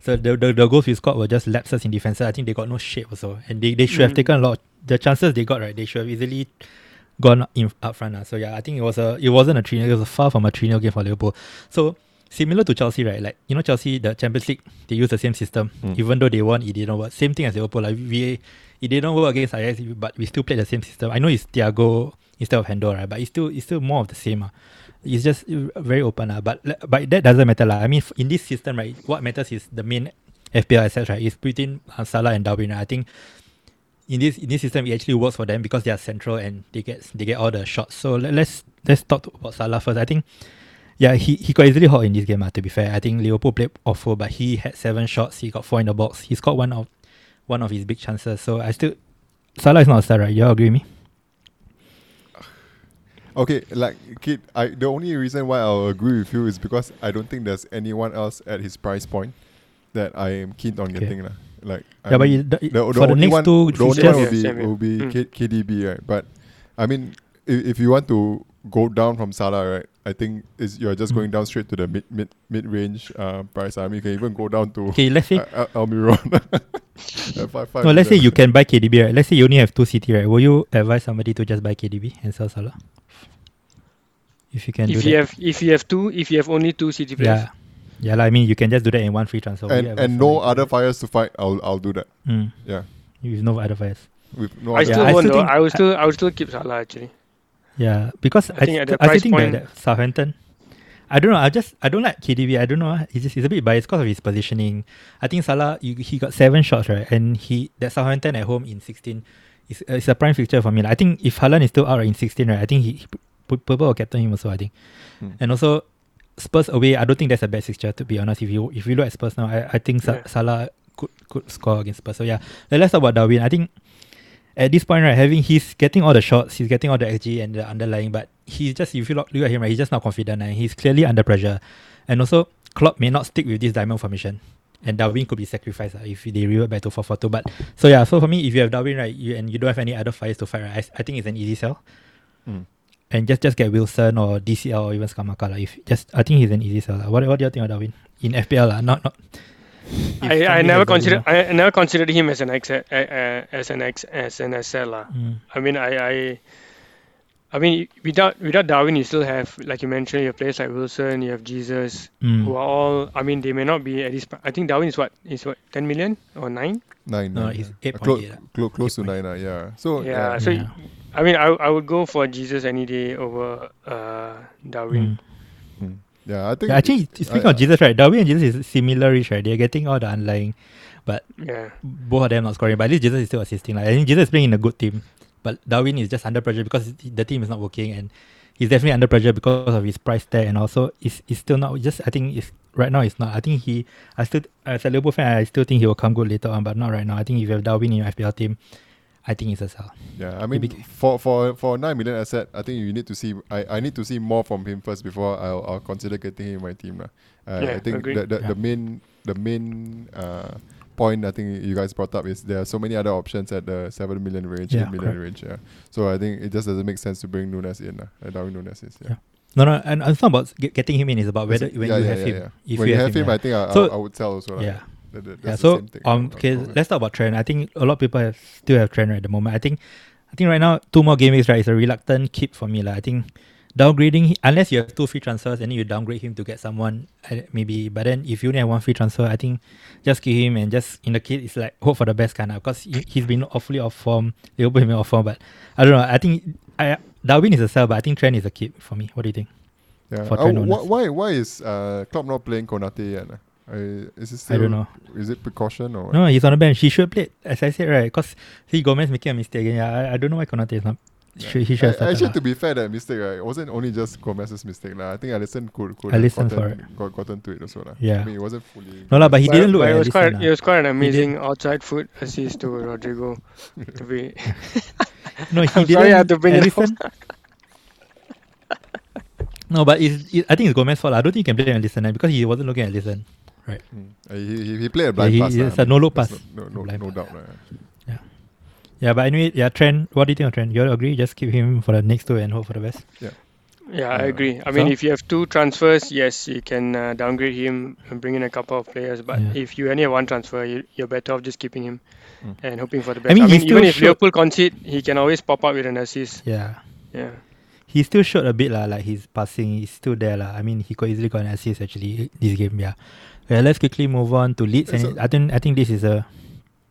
Speaker 5: So the, the the goals we scored were just lapses in defense. I think they got no shape also, and they, they should have
Speaker 6: Mm.
Speaker 5: taken a lot. The chances they got right, they should have easily gone in up front. lah. So yeah, I think it was a it wasn't a 3 It was a far from a 3 game for Liverpool. So similar to Chelsea, right? Like you know Chelsea, the Champions League, they use the same system.
Speaker 4: Mm.
Speaker 5: Even though they won, it didn't work. Same thing as Liverpool. Like we it didn't work against Ajax, but we still played the same system. I know it's Thiago instead of Hendo, right? But it's still it's still more of the same. ah. It's just uh, very open, uh, but but that doesn't matter, lah. I mean, in this system, right, what matters is the main FPL assets, right? Is between uh, Salah and Darwin. right? I think in this in this system, it actually works for them because they are central and they get they get all the shots. So let, let's let's talk about Salah first. I think, yeah, he, he got easily hot in this game. Uh, to be fair, I think Liverpool played awful, but he had seven shots. He got four in the box. He scored one of one of his big chances. So I still Salah is not a star, right? You all agree with me?
Speaker 4: Okay, like kid, I the only reason why I'll agree with you is because I don't think there's anyone else at his price point that I am keen on
Speaker 5: Okay.
Speaker 4: getting lah. Like
Speaker 5: yeah, but
Speaker 4: I'm-
Speaker 5: you, the,
Speaker 4: the, the
Speaker 5: for the
Speaker 4: only
Speaker 5: next
Speaker 4: one,
Speaker 5: two
Speaker 4: the only one will be
Speaker 6: same
Speaker 4: will be
Speaker 6: Mm.
Speaker 4: K, KDB, right? But I mean, if, if you want to go down from Salah, right? I think is you're just
Speaker 5: Mm.
Speaker 4: going down straight to the mid mid mid range uh, price. I mean, you can even go down to
Speaker 5: okay, let's say
Speaker 4: uh, Al- Almiron. At five, five
Speaker 5: no, let's say you can buy KDB, right? Let's say you only have two CT, right? Will you advise somebody to just buy KDB and sell Salah? If you can
Speaker 6: If
Speaker 5: do
Speaker 6: you
Speaker 5: that.
Speaker 6: have if you have two if you have only two CT players.
Speaker 5: yeah. Yeah, like, I mean, you can just do that in one free transfer. Will
Speaker 4: and
Speaker 5: advise
Speaker 4: and no
Speaker 5: somebody
Speaker 4: other
Speaker 5: do
Speaker 4: fires to fight. I'll I'll do that.
Speaker 5: that? Mm.
Speaker 4: Yeah,
Speaker 5: With no other fires.
Speaker 4: with no
Speaker 6: I
Speaker 4: other.
Speaker 6: still
Speaker 5: I
Speaker 6: won't
Speaker 5: still
Speaker 6: though.
Speaker 5: think-
Speaker 6: I would
Speaker 5: I-
Speaker 6: still I would still keep Salah actually.
Speaker 5: Yeah, because
Speaker 6: I
Speaker 5: I,
Speaker 6: think at
Speaker 5: th- I still think
Speaker 6: point-
Speaker 5: that, that Southampton. I don't know. I just I don't like KDB. I don't know. It's just it's a bit biased because of his positioning. I think Salah you, he got seven shots right, and he that Southampton at home in sixteen. is uh, it's a prime fixture for me. Like, I think if Haaland is still out right, in sixteen, right, I think he, he P- Purple will captain him also. I think,
Speaker 4: Hmm.
Speaker 5: and also Spurs away. I don't think that's a bad fixture to be honest. If you if you look at Spurs now, I, I think Sa-
Speaker 6: Yeah.
Speaker 5: Salah could could score against Spurs. So yeah, Let- let's talk about Darwin. I think at this point, right, having he's getting all the shots, he's getting all the XG and the underlying, but he's just if you look, look at him, right, he's just not confident and he's clearly under pressure. And also, Klopp may not stick with this diamond formation. And Darwin could be sacrificed uh, if they revert back to 4 4 2. But so yeah, so for me, if you have Darwin, right, you, and you don't have any other fires to fight, right, I, I think it's an easy sell.
Speaker 4: Mm.
Speaker 5: And just just get Wilson or DCL or even Scamacca. lah. If just I think he's an easy sell. lah. What what do you think of Darwin? In FPL, lah, not not if
Speaker 6: I, I never
Speaker 5: has
Speaker 6: consider. I, I never considered him as an ex uh, uh, as an X as an SL lah.
Speaker 5: Mm.
Speaker 6: I mean I, I I mean without without Darwin you still have like you mentioned you have players like Wilson you have Jesus
Speaker 5: Mm.
Speaker 6: who are all I mean they may not be at this pri- I think Darwin is what is what 10 million or 9
Speaker 4: Nine.
Speaker 5: No,
Speaker 4: nine,
Speaker 5: he's
Speaker 4: yeah.
Speaker 5: 8.8
Speaker 4: Clo-
Speaker 5: lah.
Speaker 4: clo- close to
Speaker 5: 8.8.
Speaker 4: nine. Uh, yeah. So
Speaker 6: yeah
Speaker 4: yeah.
Speaker 6: so
Speaker 5: Yeah.
Speaker 6: I mean I, I would go for Jesus any day over uh, Darwin
Speaker 5: Mm.
Speaker 4: Yeah, I think
Speaker 5: Yeah, actually, speaking
Speaker 4: I-
Speaker 5: of Jesus, right? Darwin and Jesus is similar, right? They're getting all the underlying, but
Speaker 6: yeah
Speaker 5: both of them not scoring. But at least Jesus is still assisting. Like, I think Jesus is playing in a good team, but Darwin is just under pressure because the team is not working, and he's definitely under pressure because of his price tag, and also it's, it's still not just. I think it's right now. It's not. I think he. I still as a Liverpool fan, I still think he will come good later on, but not right now. I think if you have Darwin in your FPL team, I think it's a sell.
Speaker 4: Yeah, I mean,
Speaker 5: Maybe-
Speaker 4: for for for nine million asset, I think you need to see. I, I need to see more from him first before I'll, I'll consider getting him in my team. lah. Uh,
Speaker 6: Yeah,
Speaker 4: I think
Speaker 6: agree.
Speaker 4: the the,
Speaker 5: Yeah.
Speaker 4: the main the main uh, point I think you guys brought up is there are so many other options at the seven million range,
Speaker 5: Yeah,
Speaker 4: eight million range. Yeah, so I think it just doesn't make sense to bring Nunez in. Uh, Darwin Nunez is. Yeah.
Speaker 5: Yeah. No, no, and it's not about get, getting him in. It's about whether
Speaker 4: It's-
Speaker 5: when
Speaker 4: yeah,
Speaker 5: you
Speaker 4: yeah,
Speaker 5: have
Speaker 4: yeah,
Speaker 5: him.
Speaker 4: yeah.
Speaker 5: If
Speaker 4: when
Speaker 5: you
Speaker 4: you have him,
Speaker 5: yeah.
Speaker 4: I think I,
Speaker 5: So-
Speaker 4: I, I would sell also. lah.
Speaker 5: Yeah.
Speaker 4: That, that,
Speaker 5: Yeah, so
Speaker 4: thing.
Speaker 5: um, okay, let's talk about Trent. I think a lot of people have still have Trent right at the moment. I think, I think right now two more game weeks right is a reluctant keep for me lah. I think downgrading unless you have two free transfers and then you downgrade him to get someone uh, maybe. But then if you only have one free transfer, I think just keep him and just in the kit it's like hope for the best kind of because he, he's been awfully off form. Liverpool have been off form, but I don't know. I think I Darwin is a sell, but I think Trent is a keep for me. What do you think?
Speaker 4: yeah.
Speaker 5: for trend
Speaker 4: wh-
Speaker 5: owners.
Speaker 4: why why is uh, Klopp not playing Konate yet? I, is it still,
Speaker 5: I don't know.
Speaker 4: Is it precaution or what?
Speaker 5: No, he's on the bench. He should play, as I said, right? Because see Gomez making a mistake. again. Yeah, I, I don't know why Konate is not. Should, he should have
Speaker 4: Actually, to be fair, that mistake right, it wasn't only just Gomez's mistake lah. I think Alisson could could
Speaker 5: Alisson
Speaker 4: have
Speaker 5: for
Speaker 4: gotten, got, gotten to it also lah.
Speaker 5: Yeah.
Speaker 4: I mean, it wasn't fully.
Speaker 5: No lah, but he
Speaker 6: But-
Speaker 5: didn't look
Speaker 6: but it was
Speaker 5: Alisson
Speaker 6: quite
Speaker 5: lah.
Speaker 6: it was quite an amazing outside foot assist to Rodrigo. to be
Speaker 5: No, he
Speaker 6: I'm
Speaker 5: didn't.
Speaker 6: sorry I had to bring it up.
Speaker 5: Alisson. no, but it's, it, I think it's Gomez's fault. lah. I don't think you can blame Alisson eh, because he wasn't looking at Alisson.
Speaker 4: Mm. Uh, he, he, he played a blind
Speaker 5: he-
Speaker 4: pass. lah.
Speaker 5: it's a no-look pass.
Speaker 4: No, no,
Speaker 5: Blind
Speaker 4: no,
Speaker 5: pass.
Speaker 4: doubt. lah.
Speaker 5: Yeah, but anyway, yeah, Trent. What do you think of Trent? You all agree? Just keep him for the next two and hope for the best.
Speaker 6: Yeah, Yeah, I
Speaker 4: Uh,
Speaker 6: agree. I mean,
Speaker 5: so?
Speaker 6: if you have two transfers, yes, you can uh, downgrade him and bring in a couple of players. But
Speaker 5: Yeah.
Speaker 6: if you only have one transfer, you, you're better off just keeping him
Speaker 4: Mm.
Speaker 6: and hoping for the best.
Speaker 5: mean,
Speaker 6: I mean, even
Speaker 5: still
Speaker 6: if
Speaker 5: showed-
Speaker 6: Liverpool concede, he can always pop up with an assist.
Speaker 5: Yeah.
Speaker 6: Yeah.
Speaker 5: He still showed a bit lah, like his passing is still there lah. I mean, he could easily got an assist actually this game. Yeah. Yeah, let's quickly move on to Leeds. And
Speaker 4: So-
Speaker 5: I think I think this is a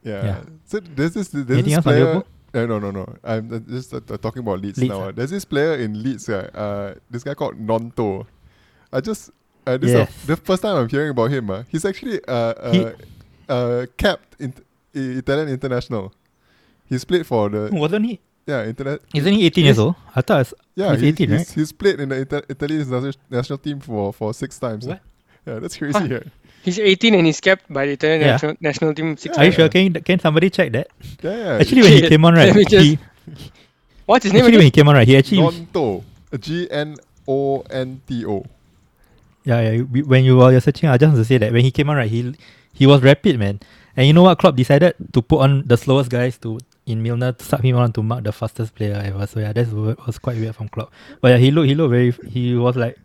Speaker 4: Yeah.
Speaker 5: Yeah.
Speaker 4: So there's this there's
Speaker 5: Anything
Speaker 4: this player. Uh, no, no, no. I'm uh, just uh, talking about Leeds,
Speaker 5: Leeds,
Speaker 4: now. uh. There's this player in Leeds, uh, uh, this guy called Gnonto. I just uh, this is
Speaker 5: Yes.
Speaker 4: the, the first time I'm hearing about him. Uh. He's actually uh, uh,
Speaker 5: He-
Speaker 4: uh, capped in, Italian international. He's played for the
Speaker 5: wasn't he?
Speaker 4: yeah internet.
Speaker 5: Isn't he 18 years old? I thought
Speaker 4: Yeah,
Speaker 5: he's
Speaker 4: he-
Speaker 5: 18,
Speaker 4: he's,
Speaker 5: right?
Speaker 4: he's played in the Ita- Italy's national, team for, for six times.
Speaker 5: What?
Speaker 4: Yeah, that's crazy.
Speaker 6: Huh.
Speaker 4: Yeah.
Speaker 6: He's 18 and he's kept by the Italian
Speaker 5: Yeah.
Speaker 6: national, national team six
Speaker 5: Are you sure? Can, can somebody check that?
Speaker 4: yeah, yeah.
Speaker 5: Actually, when he came on, right,
Speaker 6: just-
Speaker 5: he,
Speaker 6: What's his name
Speaker 5: actually when he came on, right, he actually
Speaker 4: Gnonto. G N O N T O.
Speaker 5: Yeah, yeah. When you were searching, I just want to say that when he came on, right, he he was rapid, man. And you know what? Klopp decided to put on the slowest guys to in Milner to sub him on to mark the fastest player ever. So yeah, that was quite weird from Klopp. But yeah, he looked he looked very he was like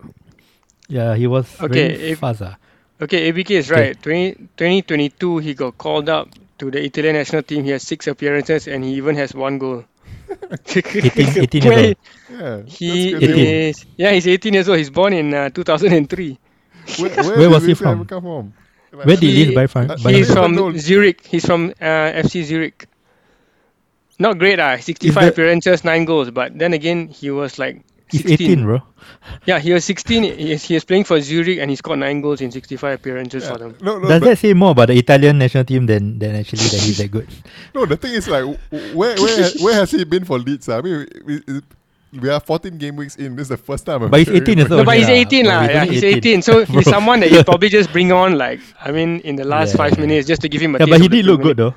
Speaker 5: yeah he was
Speaker 6: Okay,
Speaker 5: very
Speaker 6: if-
Speaker 5: fast. ah.
Speaker 6: Okay, ABK is
Speaker 5: Okay.
Speaker 6: right. 20, 2022, he got called up to the Italian national team. He has six appearances and he even has one goal.
Speaker 5: 18 18 years old.
Speaker 4: Yeah.
Speaker 6: He
Speaker 4: that's good.
Speaker 5: 18.
Speaker 6: is yeah, he's 18 years old. He's born in uh, 2003.
Speaker 4: Where,
Speaker 5: Where was
Speaker 4: did
Speaker 5: he
Speaker 4: this
Speaker 5: from?
Speaker 4: Come from?
Speaker 5: Where did
Speaker 6: He-
Speaker 5: he buy from?
Speaker 4: uh,
Speaker 6: He's
Speaker 5: from?
Speaker 4: don't
Speaker 6: from
Speaker 4: know.
Speaker 6: Zurich. He's from uh, FC Zurich. Not great, ah. 65
Speaker 5: that-
Speaker 6: appearances, nine goals. But then again, he was like
Speaker 5: He's
Speaker 6: 16.
Speaker 5: 18, bro.
Speaker 6: Yeah, he was 16. He is, he is playing for Zurich and he scored nine goals in 65 appearances for them.
Speaker 4: No, no,
Speaker 5: Does that say more about the Italian national team than than actually that he's that good?
Speaker 4: no. The thing is, like, where where where has he been for Leeds? I mean, we, we, we are 14 game weeks in. This is the first time. I'm
Speaker 5: But he's 18 years
Speaker 4: about
Speaker 5: old.
Speaker 6: No, but he's 18
Speaker 5: bro,
Speaker 6: lah. Yeah, he's
Speaker 5: 18.
Speaker 6: 18. So he's someone that you probably just bring on, like, I mean, in the last
Speaker 5: Yeah,
Speaker 6: five minutes just to give him a
Speaker 5: Yeah,
Speaker 6: taste
Speaker 5: but he did look
Speaker 6: Premier
Speaker 5: good though.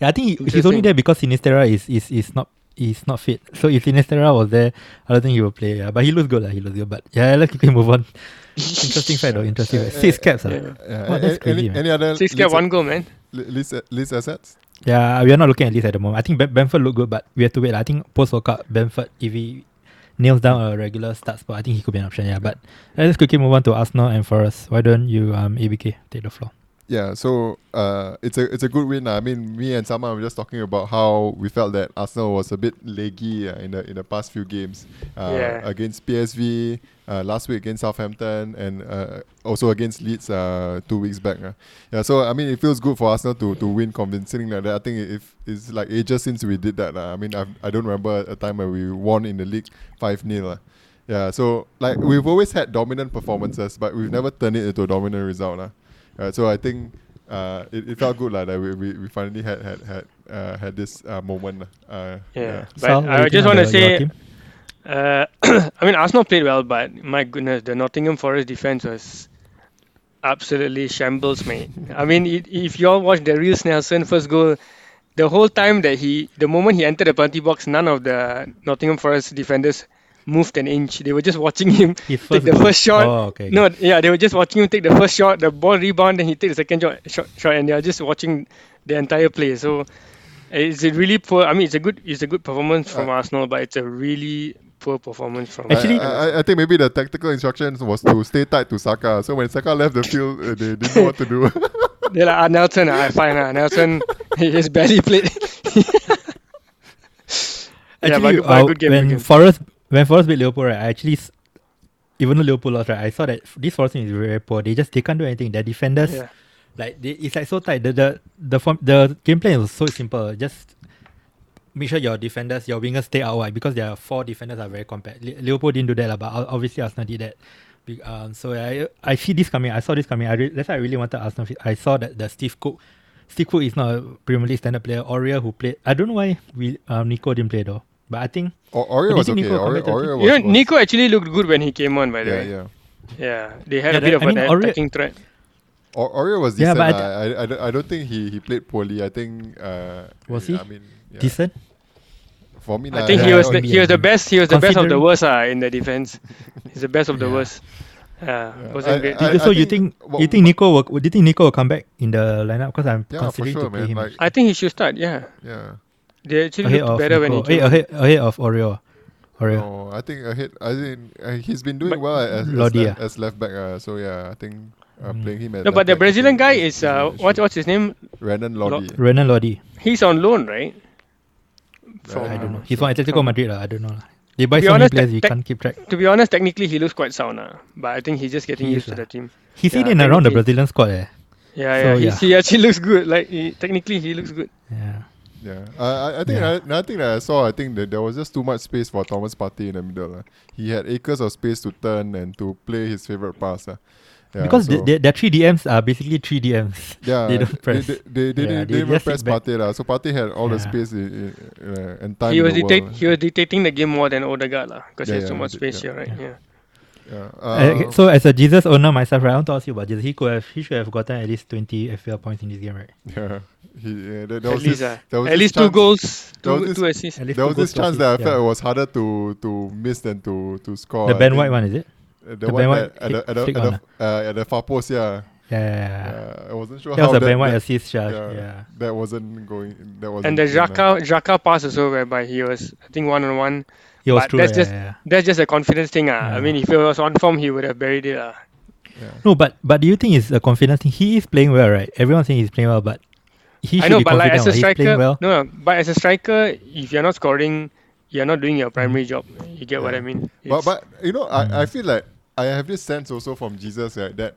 Speaker 5: Yeah, I think he- he's only there because Sinisterra is, is, is not is not fit. So if Sinisterra was there, I don't think he will play. Yeah, but he looks good. lah. He looks good. But yeah, let's quickly move on. Interesting fact though. Interesting fact. Six caps. ah.
Speaker 6: Yeah.
Speaker 4: Yeah.
Speaker 5: Wow, that's
Speaker 4: a-
Speaker 5: crazy,
Speaker 4: any,
Speaker 5: man.
Speaker 4: any other
Speaker 6: Six
Speaker 4: Leeds,
Speaker 6: get one goal, man.
Speaker 4: Le- Leeds, Leeds assets?
Speaker 5: Yeah, we are not looking at this at the moment. I think Ben- Bamford look good, but we have to wait. I think post World Cup, Bamford, if he nails down a regular start spot, I think he could be an option. Yeah, but let's quickly move on to Arsenal and Forest. Why don't you, um, ABK, take the floor?
Speaker 4: Yeah, so uh, it's a it's a good win. lah. I mean, me and Sama were just talking about how we felt that Arsenal was a bit leggy uh, in the in the past few games uh,
Speaker 6: Yeah.
Speaker 4: against PSV, uh, last week against Southampton, and uh, also against Leeds uh, two weeks back. Uh. Yeah, so I mean, it feels good for Arsenal to, to win convincingly like that. I think if it's like ages since we did that. I mean, I've, I don't remember a time where we won in the league five 0 Yeah, so like we've always had dominant performances, but we've never turned it into a dominant result. lah. Uh, so I think uh, it, it felt good like, that we, we, we finally had had had uh, had this uh, moment. Uh,
Speaker 6: Yeah. But
Speaker 5: Sal, what do you
Speaker 6: I just want to say, uh, I mean, Arsenal played well, but my goodness, the Nottingham Forest defense was absolutely shambles, mate. I mean, i if you all watch the Reiss Nelson first goal, the whole time that he, the moment he entered the penalty box, none of the Nottingham Forest defenders moved an inch. They were just watching him
Speaker 5: His
Speaker 6: take the first shot.
Speaker 5: Oh, okay.
Speaker 6: No, yeah, they were just watching him take the first shot, the ball rebound, and he take the second shot, shot, shot and they are just watching the entire play. So it's a really poor. I mean, it's a good, it's a good performance from
Speaker 4: Uh,
Speaker 6: Arsenal, but it's a really poor performance from.
Speaker 5: Actually-
Speaker 4: I, I, I think maybe the tactical instructions was to stay tight to Saka. So when Saka left the field, uh, they didn't know what to do.
Speaker 6: they're like, ah, Nelson, ah, fine, ah, Nelson, he just barely played. Yeah,
Speaker 5: Actually,
Speaker 6: but- but
Speaker 5: uh,
Speaker 6: good game,
Speaker 5: when
Speaker 6: good game.
Speaker 5: Forest when Forest beat Liverpool, right, I actually, s- even though Liverpool lost, right, I saw that this Forest team is very poor. They just they can't do anything. Their defenders,
Speaker 6: yeah.
Speaker 5: like they, it's like so tight. The the the form, the game plan was so simple. Just make sure your defenders, your wingers stay out wide because their four defenders are very compact. Li- Liverpool didn't do that, but obviously Arsenal did that. Um, so I I see this coming. I saw this coming. I re- that's why I really wanted Arsenal. I saw that the Steve Cook, Steve Cook is not a Premier League standard player. Aurier who played. I don't know why we um Nico didn't play though. But I think
Speaker 4: or,
Speaker 5: Aurier
Speaker 4: was okay. Aurier,
Speaker 5: back to the Aurier
Speaker 4: was,
Speaker 6: You know,
Speaker 4: was-
Speaker 6: Nico actually looked good when he came on, by the
Speaker 4: Yeah,
Speaker 6: way.
Speaker 4: yeah.
Speaker 6: Yeah, they had
Speaker 5: Yeah,
Speaker 6: a bit
Speaker 5: that-
Speaker 6: of
Speaker 5: I
Speaker 6: an
Speaker 5: mean, Aurier-
Speaker 6: attacking threat.
Speaker 4: Or, Aurier was decent.
Speaker 5: Yeah, but I
Speaker 4: lah. I, I, don't- I don't think he, he played poorly. I think. Uh,
Speaker 5: Was he?
Speaker 4: I mean, yeah.
Speaker 5: decent.
Speaker 4: For me,
Speaker 6: I
Speaker 4: lah,
Speaker 6: think he was the, he was the best. He was the best of the worst uh, in the defense. He's the best of the
Speaker 5: Yeah.
Speaker 6: worst. Yeah,
Speaker 4: Yeah.
Speaker 6: wasn't
Speaker 4: I-
Speaker 6: great.
Speaker 4: I-
Speaker 5: so you think
Speaker 4: well,
Speaker 5: you think Nico will, do you think Nico will come back in the lineup? Because I'm
Speaker 4: Yeah,
Speaker 5: considering
Speaker 4: sure,
Speaker 5: to play
Speaker 4: man.
Speaker 5: him
Speaker 4: Like,
Speaker 6: I think he should start. Yeah,
Speaker 4: yeah.
Speaker 6: They actually
Speaker 5: ahead
Speaker 6: looked
Speaker 5: of
Speaker 6: better when he
Speaker 5: Nico.
Speaker 6: Came. on.
Speaker 5: ahead ahead of Aurier. Aurier.
Speaker 4: No, I think ahead. I think uh, he's been doing
Speaker 6: But-
Speaker 4: well as, as,
Speaker 5: Lodi,
Speaker 4: left, as left back. Uh, so yeah, I think uh,
Speaker 5: Mm.
Speaker 4: playing him at
Speaker 6: No, but the Brazilian guy
Speaker 4: is-
Speaker 6: is uh, what what's his name?
Speaker 4: Renan Lodi.
Speaker 5: Renan Lodi.
Speaker 6: He's on loan, right? From,
Speaker 5: I don't know. He's
Speaker 4: so-
Speaker 5: from Atletico Madrid. lah. I don't know. lah. They buy
Speaker 6: To be
Speaker 5: so many
Speaker 6: honest,
Speaker 5: players, you can't keep track.
Speaker 6: To be honest, technically he looks quite sound, uh, but I think he's just getting
Speaker 5: He
Speaker 6: used
Speaker 5: is,
Speaker 6: to
Speaker 5: lah.
Speaker 6: the team.
Speaker 5: He's in
Speaker 6: Yeah,
Speaker 5: and around the Brazilian squad. Eh.
Speaker 6: Yeah,
Speaker 5: So,
Speaker 6: yeah,
Speaker 5: yeah.
Speaker 6: He actually looks good. Like he, technically, he looks good.
Speaker 5: Yeah.
Speaker 4: Yeah, uh, I, I think
Speaker 5: Yeah.
Speaker 4: another, another thing that I saw, I think that there was just too much space for Thomas Partey in the middle. lah. He had acres of space to turn and to play his favorite pass. lah. Yeah,
Speaker 5: because
Speaker 4: so,
Speaker 5: the, the, their three DMs are basically three DMs.
Speaker 4: yeah,
Speaker 5: they don't press.
Speaker 4: They, they, they,
Speaker 5: Yeah,
Speaker 4: didn't,
Speaker 5: they
Speaker 4: they
Speaker 5: sit
Speaker 4: press. Partey. lah. So Partey had all the
Speaker 5: Yeah.
Speaker 4: space in, in, uh, and time.
Speaker 6: he was
Speaker 4: the world,
Speaker 6: he was dictating the game more than Odegaard lah, because
Speaker 4: Yeah,
Speaker 6: he has so
Speaker 4: yeah,
Speaker 6: much space
Speaker 4: yeah.
Speaker 6: here, right?
Speaker 5: Yeah.
Speaker 6: Yeah.
Speaker 4: Yeah.
Speaker 5: Uh,
Speaker 4: Uh,
Speaker 5: so as a Jesus owner myself, right, I want to ask you about Jesus. He could have he should have gotten at least twenty FPL points in this game, right?
Speaker 4: yeah, he, yeah, there, there
Speaker 6: At least,
Speaker 4: this,
Speaker 6: uh, at
Speaker 4: this
Speaker 6: least two goals,
Speaker 4: there was
Speaker 6: two,
Speaker 4: this-
Speaker 6: two assists.
Speaker 5: At least
Speaker 4: There was this chance that I felt
Speaker 5: yeah.
Speaker 4: it was harder to to miss than to to score.
Speaker 5: the Ben
Speaker 4: think,
Speaker 5: White one is it?
Speaker 4: uh, The,
Speaker 5: the
Speaker 4: one
Speaker 5: Ben
Speaker 4: that
Speaker 5: White
Speaker 4: at the
Speaker 5: hit-
Speaker 4: at the, at
Speaker 5: one,
Speaker 4: the, uh, at the far post, yeah.
Speaker 5: Yeah, yeah, yeah, yeah.
Speaker 4: Uh, I wasn't sure
Speaker 5: That
Speaker 4: how
Speaker 5: was a
Speaker 4: that,
Speaker 5: Ben White assist, yeah.
Speaker 4: yeah,
Speaker 5: yeah.
Speaker 4: that wasn't going. That wasn't.
Speaker 6: And the
Speaker 4: in, uh,
Speaker 6: Xhaka Xhaka pass also, whereby he was, I think, one on one.
Speaker 5: He was
Speaker 6: But
Speaker 5: true.
Speaker 6: that's
Speaker 5: yeah,
Speaker 6: just-
Speaker 5: yeah, yeah.
Speaker 6: That's just a confidence thing. Uh. I mean, if he was on form, he would have buried it. Uh.
Speaker 4: yeah.
Speaker 5: No, but but do you think it's a confidence thing? He is playing well, right? Everyone's saying he's playing well, but he
Speaker 6: I
Speaker 5: should
Speaker 6: know,
Speaker 5: be
Speaker 6: but like
Speaker 5: confident.
Speaker 6: as a
Speaker 5: right? he's
Speaker 6: striker,
Speaker 5: playing well.
Speaker 6: no, no, but as a striker, if you're not scoring, you're not doing your primary job. You get what I mean?
Speaker 4: But
Speaker 6: It's-
Speaker 4: but you know, I, I
Speaker 5: Mm.
Speaker 4: feel like I have this sense also from Jesus right that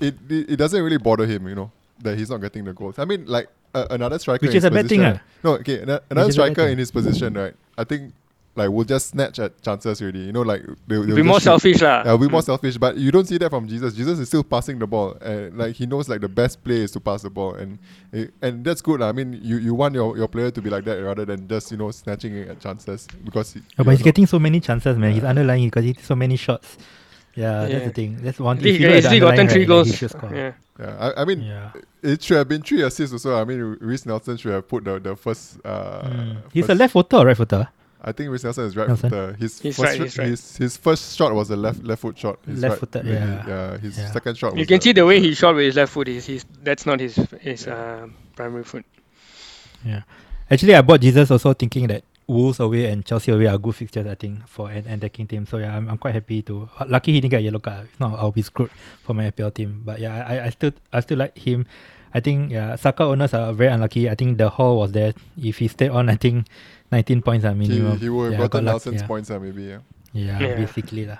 Speaker 4: it, it it doesn't really bother him. You know that he's not getting the goals. I mean, like uh, another striker,
Speaker 5: Which
Speaker 4: in
Speaker 5: is a
Speaker 4: his
Speaker 5: bad thing,
Speaker 4: position-
Speaker 5: ah.
Speaker 4: No, okay, ano- another
Speaker 5: is a bad
Speaker 4: striker in his position, right? I think like we'll just snatch at chances really. You know, like they, they'll
Speaker 6: be more
Speaker 4: shoot.
Speaker 6: selfish, lah.
Speaker 4: Yeah, be more
Speaker 6: Mm.
Speaker 4: selfish, but you don't see that from Jesus. Jesus is still passing the ball, and like he knows like the best play is to pass the ball, and eh, and that's good. lah. I mean, you, you want your, your player to be like that rather than just you know snatching at chances because. He,
Speaker 5: Oh, but he's
Speaker 4: not-
Speaker 5: getting so many chances, man. He's underlying because he so many shots. Yeah, that's the thing. That's one
Speaker 6: He
Speaker 5: thing. If
Speaker 6: he
Speaker 5: look at the
Speaker 6: gotten three
Speaker 5: right, he
Speaker 6: goals.
Speaker 5: should.
Speaker 6: Yeah.
Speaker 4: Yeah, I, I mean,
Speaker 5: Yeah.
Speaker 4: it should have been three assists also. I mean, Reiss Nelson should have put the, the first. Uh,
Speaker 5: Mm. He's a left footer or right footer?
Speaker 4: I think Reiss Nelson is right
Speaker 5: Nelson?
Speaker 4: footer. His
Speaker 6: He's
Speaker 4: first
Speaker 6: right,
Speaker 4: shot-
Speaker 6: he's right.
Speaker 4: His, his first shot was a left left foot shot. His
Speaker 5: Left
Speaker 4: right-
Speaker 5: footed,
Speaker 4: when he-
Speaker 5: yeah.
Speaker 4: yeah. His
Speaker 5: Yeah.
Speaker 4: second shot.
Speaker 6: You
Speaker 4: was
Speaker 6: can see the way he shot with his left foot. He's, he's that's not his his uh, primary foot.
Speaker 5: Yeah. Actually, I bought Jesus also thinking that Wolves away and Chelsea away are good fixtures, I think, for an an attacking team. So yeah, I'm, I'm quite happy to. Lucky he didn't get a yellow card. If not, I'll be screwed for my FPL team. But yeah, I, I still I still like him. I think yeah, Saka owners are very unlucky. I think the hall was there. If he stayed on, I think 19 points are
Speaker 4: He,
Speaker 5: minimum.
Speaker 4: he would have
Speaker 5: yeah,
Speaker 4: gotten
Speaker 5: got
Speaker 4: Nelson's
Speaker 5: yeah.
Speaker 4: points, uh, maybe. Yeah.
Speaker 5: Yeah,
Speaker 6: Yeah.
Speaker 5: basically lah.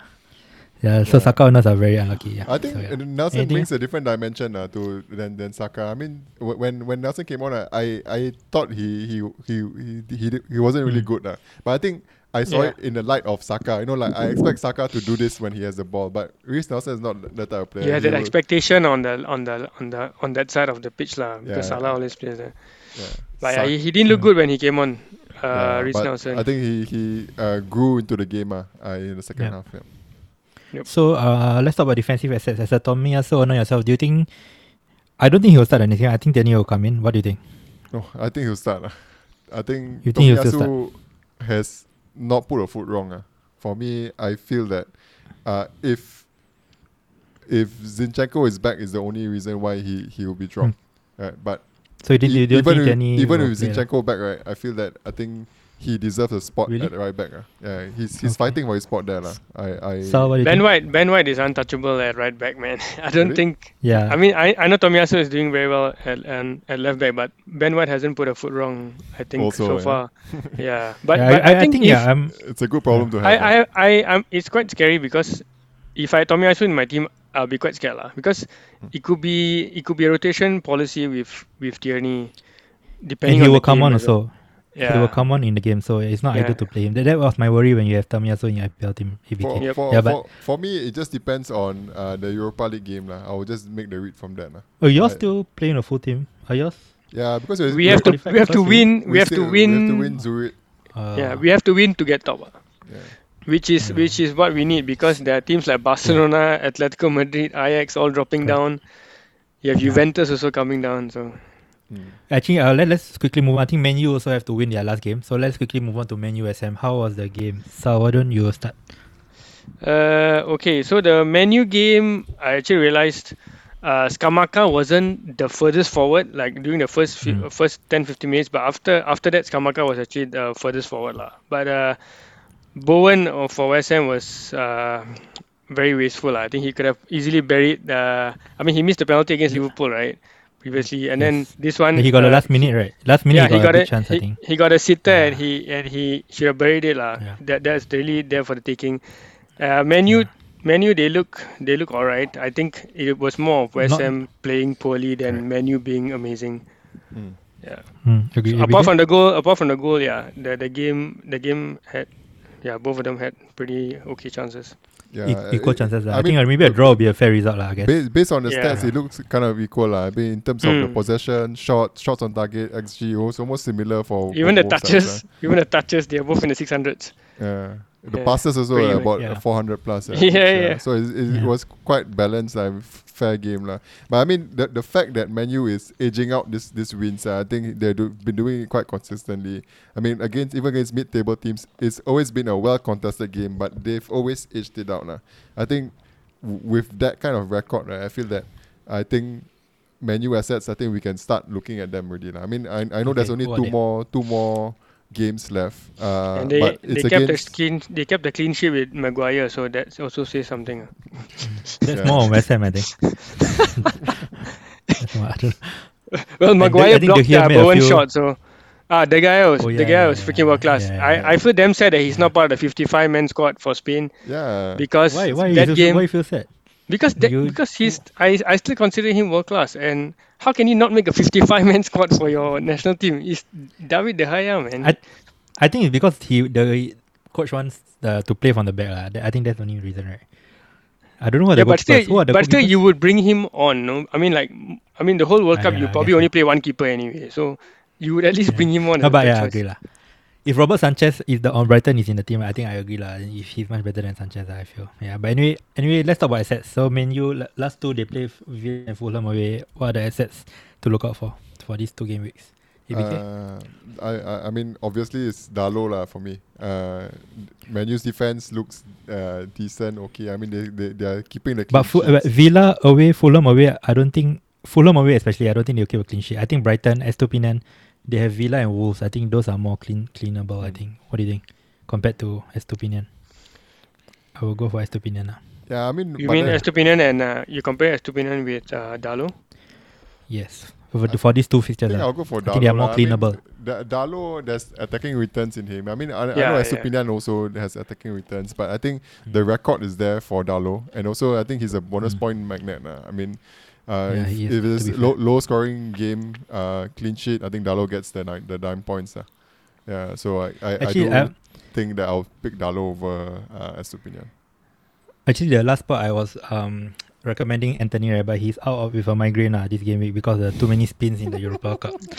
Speaker 5: Yeah, so
Speaker 4: Yeah.
Speaker 5: Saka owners are very unlucky. Yeah.
Speaker 4: I think
Speaker 5: so, yeah.
Speaker 4: Nelson
Speaker 5: Anything
Speaker 4: brings a different dimension uh, to than than Saka. I mean, wh- when when Nelson came on, uh, I I thought he he he he he, did- he wasn't really
Speaker 5: Mm.
Speaker 4: good, uh. but I think I saw
Speaker 6: Yeah.
Speaker 4: it in the light of Saka. You know, like I expect Saka to do this when he has the ball, but Reiss Nelson is not that type of player.
Speaker 6: Yeah, have
Speaker 4: He
Speaker 6: that
Speaker 4: will-
Speaker 6: expectation on the on the on the on that side of the pitch, lah. Because
Speaker 4: Yeah.
Speaker 6: Salah always plays there.
Speaker 4: yeah.
Speaker 6: But yeah,
Speaker 4: Sak-
Speaker 6: he, he didn't look good when he came on. Uh,
Speaker 4: yeah, Reiss
Speaker 6: Nelson.
Speaker 4: I think he he uh, grew into the game uh, uh, in the second
Speaker 5: Yeah.
Speaker 4: half. Yeah.
Speaker 5: So uh, let's talk about defensive assets. As a Tomiyasu owner yourself, do you think? I don't think he will start anything. I think Danny will come in. What do you think?
Speaker 4: No, I think he'll start. Uh. I think
Speaker 5: You think he'll still
Speaker 4: Tomiyasu has not put a foot wrong. Uh. For me, I feel that uh, if if Zinchenko is back, is the only reason why he he will be dropped. Right, but
Speaker 5: So you, did, you
Speaker 4: even
Speaker 5: think
Speaker 4: with,
Speaker 5: Danny
Speaker 4: even with? Zinchenko back, right, I feel that I think he deserves a spot
Speaker 5: Really?
Speaker 4: at right back. ah. Yeah, he's he's
Speaker 5: Okay.
Speaker 4: fighting for his spot there. lah. I, I
Speaker 5: So what do you
Speaker 6: Ben
Speaker 5: think?
Speaker 6: White, Ben White is untouchable at right back, man. I don't
Speaker 4: Really?
Speaker 6: think.
Speaker 5: Yeah.
Speaker 6: I mean, I, I know Tomiyasu is doing very well at um, at left back, but Ben White hasn't put a foot wrong. I think
Speaker 4: Also,
Speaker 6: so
Speaker 4: yeah.
Speaker 6: far. yeah, but,
Speaker 5: Yeah,
Speaker 6: but
Speaker 5: I, I,
Speaker 6: think, if,
Speaker 5: yeah, I'm
Speaker 4: it's a good problem to have. ah.
Speaker 6: I, I, I, I'm, it's quite scary because if I had Tomiyasu in my team, I'll be quite scared lah. Because
Speaker 4: Hmm.
Speaker 6: it could be it could be a rotation policy with with Tierney,
Speaker 5: and he
Speaker 6: on
Speaker 5: will
Speaker 6: the
Speaker 5: come
Speaker 6: game
Speaker 5: on
Speaker 6: as well.
Speaker 5: Also.
Speaker 6: Yeah.
Speaker 5: He will come on in the game, so it's not
Speaker 6: Yeah.
Speaker 5: ideal to play him. That, that was my worry when you have Tomiyasu in your IPL team. ABK.
Speaker 4: for,
Speaker 6: Yep.
Speaker 4: for,
Speaker 5: Yeah, but-
Speaker 4: for, for me, it just depends on uh, the Europa League game. lah. I will just make the read from that. lah.
Speaker 5: Oh, you're
Speaker 4: I-
Speaker 5: still playing a full team? Are yours?
Speaker 4: Yeah, because we,
Speaker 6: We have to we have to win. We have
Speaker 4: still-
Speaker 6: to
Speaker 4: We have to
Speaker 6: win.
Speaker 4: win Zurich.
Speaker 5: Uh,
Speaker 6: Yeah, we have to win to get top. ah.
Speaker 4: Yeah.
Speaker 6: Which is
Speaker 5: Yeah.
Speaker 6: which is what we need because there are teams like Barcelona, Atletico Madrid, Ajax all dropping
Speaker 5: Correct.
Speaker 6: down. You have
Speaker 5: Yeah.
Speaker 6: Juventus also coming down. So
Speaker 4: Mm.
Speaker 5: Actually, uh, let, let's quickly move on. I think Man U also have to win their last game. So let's quickly move on to Man U SM. How was the game? So why don't you start?
Speaker 6: uh, okay, so the Man U game I actually realized uh, Scamacca wasn't the furthest forward like during the first few,
Speaker 5: Mm.
Speaker 6: first 10 15 minutes but after after that Scamacca was actually the furthest forward lah. But uh, Bowen uh, for West Ham was uh, very wasteful. lah. I think he could have easily buried. Uh, I mean, he missed the penalty against Liverpool, right? Previously, and then this one.
Speaker 5: he got
Speaker 6: uh,
Speaker 5: a last minute, right? Last minute,
Speaker 6: yeah,
Speaker 5: he got, a big
Speaker 6: it.
Speaker 5: chance,
Speaker 6: he,
Speaker 5: I think.
Speaker 6: he got a sitter,
Speaker 5: Yeah.
Speaker 6: and he and he should have buried it, lah.
Speaker 5: Yeah.
Speaker 6: That that's really there for the taking. Uh, Man U,
Speaker 5: Yeah.
Speaker 6: Man U, they look they look alright. I think it was more of West Ham playing poorly than
Speaker 5: Correct.
Speaker 6: Man U being amazing.
Speaker 4: Mm.
Speaker 6: Yeah.
Speaker 5: Hmm, agree,
Speaker 6: So
Speaker 5: agree.
Speaker 6: apart from the goal, apart from the goal, yeah, the the game the game had, yeah, both of them had pretty okay chances.
Speaker 4: Yeah,
Speaker 5: E- equal
Speaker 4: it-
Speaker 5: chances.
Speaker 4: I
Speaker 5: I, think
Speaker 4: mean,
Speaker 5: uh, maybe a draw will be a fair result, lah. I guess.
Speaker 4: Based, based on the
Speaker 6: Yeah.
Speaker 4: stats, it looks kind of equal. lah. I mean, in terms of the
Speaker 6: Mm.
Speaker 4: possession, shots, shots on target, XG, also almost similar for
Speaker 6: Even
Speaker 4: for
Speaker 6: the touches,
Speaker 4: sides,
Speaker 6: even the touches, they are both in the six hundreds.
Speaker 4: yeah. The
Speaker 6: Yeah.
Speaker 4: passes also
Speaker 6: Pretty
Speaker 4: about
Speaker 5: yeah.
Speaker 4: 400 plus.
Speaker 6: Yeah, yeah.
Speaker 4: So it, it,
Speaker 5: Yeah.
Speaker 4: was quite balanced, like, f- fair game. lah. But I mean, the, the fact that Manu is edging out this this wins, uh, I think they've do, been doing it quite consistently. I mean, against even against mid-table teams, it's always been a well-contested game, but they've always edged it out. lah. I think w- with that kind of record, right, I feel that I think menu assets, I think we can start looking at them already. lah. I mean, I, I know there's
Speaker 5: Okay,
Speaker 4: only
Speaker 5: who are
Speaker 4: two more two more games left. Uh,
Speaker 6: and they
Speaker 4: but
Speaker 6: they
Speaker 4: it's
Speaker 6: kept the clean they kept the clean sheet with Maguire, so that also says something. ah.
Speaker 5: That's
Speaker 4: Yeah.
Speaker 5: more on West Ham, I think. That's more, I don't,
Speaker 6: Well, Maguire
Speaker 5: I think
Speaker 6: blocked
Speaker 5: De Gea
Speaker 6: the Bowen
Speaker 5: few-
Speaker 6: shot, so ah, the guy was
Speaker 5: Oh,
Speaker 6: the guy
Speaker 5: yeah,
Speaker 6: was
Speaker 5: yeah,
Speaker 6: freaking world class.
Speaker 5: yeah,
Speaker 6: I,
Speaker 5: yeah.
Speaker 6: I feel damn sad that he's not part of the 55 man squad for Spain
Speaker 4: yeah.
Speaker 6: because
Speaker 5: why? Why
Speaker 6: that
Speaker 5: you
Speaker 6: game
Speaker 5: feel, why you feel sad?
Speaker 6: because that,
Speaker 5: you-
Speaker 6: because he's I, I still consider him world class and how can you not make a 55 man squad for your national team? Is David De Gea man?
Speaker 5: I I think it's because he the coach wants uh, to play from the back. lah. I think that's the only reason, right? I don't know what
Speaker 6: yeah,
Speaker 5: the
Speaker 6: but still,
Speaker 5: who are the
Speaker 6: but still, you would bring him on. No, I mean, like, I mean, the whole World
Speaker 5: Ah,
Speaker 6: Cup,
Speaker 5: yeah,
Speaker 6: you probably only play one keeper anyway, so you would at least
Speaker 5: Yeah.
Speaker 6: bring him on.
Speaker 5: No, but yeah,
Speaker 6: choice.
Speaker 5: agree lah. If Robert Sanchez is the on Brighton is in the team, I think I agree lah. If he's much better than Sanchez, I feel. Yeah, but anyway, anyway, let's talk about assets. So Man U la- last two they play Villa and Fulham away. What are the assets to look out for for these two game weeks?
Speaker 4: Uh, I, I I mean obviously it's Dalo lah for me. Uh, Manu's defense looks uh, decent. Okay, I mean they they, they are keeping the.
Speaker 5: but, Fu- but. Villa away, Fulham away. I don't think Fulham away especially. I don't think they'll keep a clean sheet. I think Brighton, Estupinan, they have Villa and Wolves. I think those are more clean cleanable. I
Speaker 4: Mm.
Speaker 5: think. What do you think compared to Estupinan? I will go for Estupinan now.
Speaker 4: yeah, I mean.
Speaker 6: You mean
Speaker 4: then-
Speaker 6: Estupinan and uh, you compare Estupinan with uh, Dalot?
Speaker 5: Yes, for, for these two
Speaker 4: I
Speaker 5: fixtures.
Speaker 4: think
Speaker 5: lah.
Speaker 4: I'll go for
Speaker 5: I
Speaker 4: Dalot.
Speaker 5: think they are more
Speaker 4: lah. I mean,
Speaker 5: cleanable.
Speaker 4: Da- Dalot, there's attacking returns in him. I mean, I, I
Speaker 6: Yeah,
Speaker 4: know
Speaker 6: yeah.
Speaker 4: Estupinan also has attacking returns, but I think
Speaker 5: Mm.
Speaker 4: the record is there for Dalot, and also I think he's a bonus
Speaker 5: Mm.
Speaker 4: point magnet. lah. I mean, uh,
Speaker 5: Yeah,
Speaker 4: if,
Speaker 5: is,
Speaker 4: it's low,
Speaker 5: fair.
Speaker 4: low scoring game, uh, clean sheet, I think Dalo gets the nine, the nine points. lah. Yeah, so I I,
Speaker 5: Actually,
Speaker 4: I do
Speaker 5: uh,
Speaker 4: think that I'll pick Dalo over uh, Estupinian.
Speaker 5: Actually, the last part I was um recommending Anthony, right, but he's out of, with a migraine uh, this game week because there are too many spins in the Europa Cup.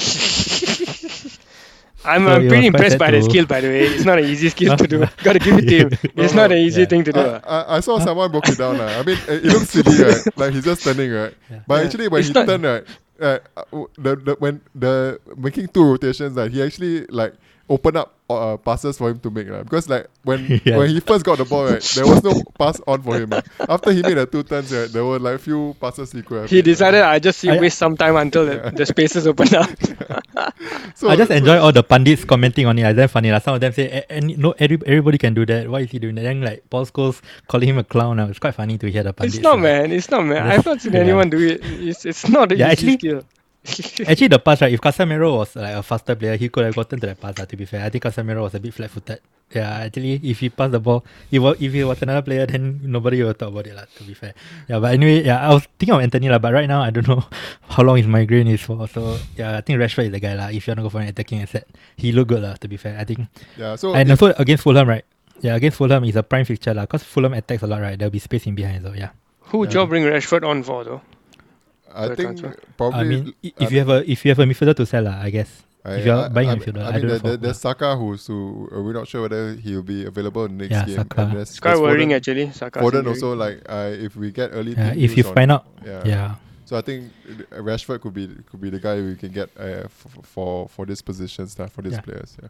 Speaker 6: I'm,
Speaker 5: So
Speaker 6: I'm pretty impressed by the
Speaker 5: to-
Speaker 6: skill, by the way. It's not an easy skill to do. Gotta give it to him. It's not an easy
Speaker 5: Yeah.
Speaker 6: thing to do.
Speaker 4: I. I, I saw someone broke it down. lah. I mean, it, it looks silly, right? Like he's just standing, right?
Speaker 5: Yeah.
Speaker 4: But
Speaker 6: Yeah.
Speaker 4: actually, when
Speaker 6: It's
Speaker 4: he
Speaker 6: not-
Speaker 4: turned, right, uh, uh, the, the when the making two rotations, like he actually like opened up uh, passes for him to make. lah. Because like when
Speaker 5: Yeah.
Speaker 4: when he first got the ball, right, there was no pass on for him. lah. After he made the two turns, right, there were like a few passes he could have.
Speaker 6: He
Speaker 4: made, lah.
Speaker 6: decided I just
Speaker 5: I-
Speaker 6: waste some time until the, the spaces open up.
Speaker 4: So,
Speaker 5: I just enjoy all the pundits commenting on it. It's very funny. Like some of them say, "Eh, any, no, every, everybody can do that. Why is he doing that? Then like Paul Scholes calling him a clown. Uh, it's quite funny to hear the pundits.
Speaker 6: it's not, man. It's not, man. I've not seen
Speaker 5: yeah.
Speaker 6: anyone do it. It's, it's not a
Speaker 5: Yeah,
Speaker 6: easy
Speaker 5: actually-
Speaker 6: skill.
Speaker 5: Actually, the pass right. If Casemiro was like a faster player, he could have gotten to that pass. uh, to be fair, I think Casemiro was a bit flat-footed. Yeah, actually, if he passed the ball, if if he was another player, then nobody will talk about it. lah. to be fair, yeah. But anyway, yeah, I was thinking of Antony lah. But right now, I don't know how long his migraine is for. So yeah, I think Rashford is the guy lah. If you wanna go for an attacking asset, he look good lah. To be fair, I think.
Speaker 4: yeah. So
Speaker 5: and
Speaker 4: if-
Speaker 5: also against Fulham, right? Yeah, against Fulham is a prime fixture lah. Cause Fulham attacks a lot, right? There'll be space in behind. So yeah.
Speaker 6: Who would you bring Rashford on for, though?
Speaker 4: I
Speaker 6: the
Speaker 4: think
Speaker 6: transfer.
Speaker 4: probably.
Speaker 5: I mean, if
Speaker 4: I
Speaker 5: you have a if you have a midfielder to sell, lah, I guess.
Speaker 4: I,
Speaker 5: if you're
Speaker 4: I-
Speaker 5: buying
Speaker 4: I,
Speaker 5: a midfielder,
Speaker 4: I
Speaker 5: I
Speaker 4: mean,
Speaker 5: don't know
Speaker 4: there, there, there's Saka who's who uh, we're not sure whether he'll be available in the next
Speaker 5: Yeah,
Speaker 4: game.
Speaker 5: Saka.
Speaker 4: And
Speaker 6: It's quite
Speaker 4: there's
Speaker 6: worrying,
Speaker 4: Foden,
Speaker 6: actually. Saka's
Speaker 4: Foden also like uh, if we get early.
Speaker 5: Yeah, if you
Speaker 4: news on-
Speaker 5: find out,
Speaker 4: yeah.
Speaker 5: yeah.
Speaker 4: So I think uh, Rashford could be could be the guy we can get uh, f- f- for for this position stuff for these
Speaker 5: Yeah.
Speaker 4: players. Yeah.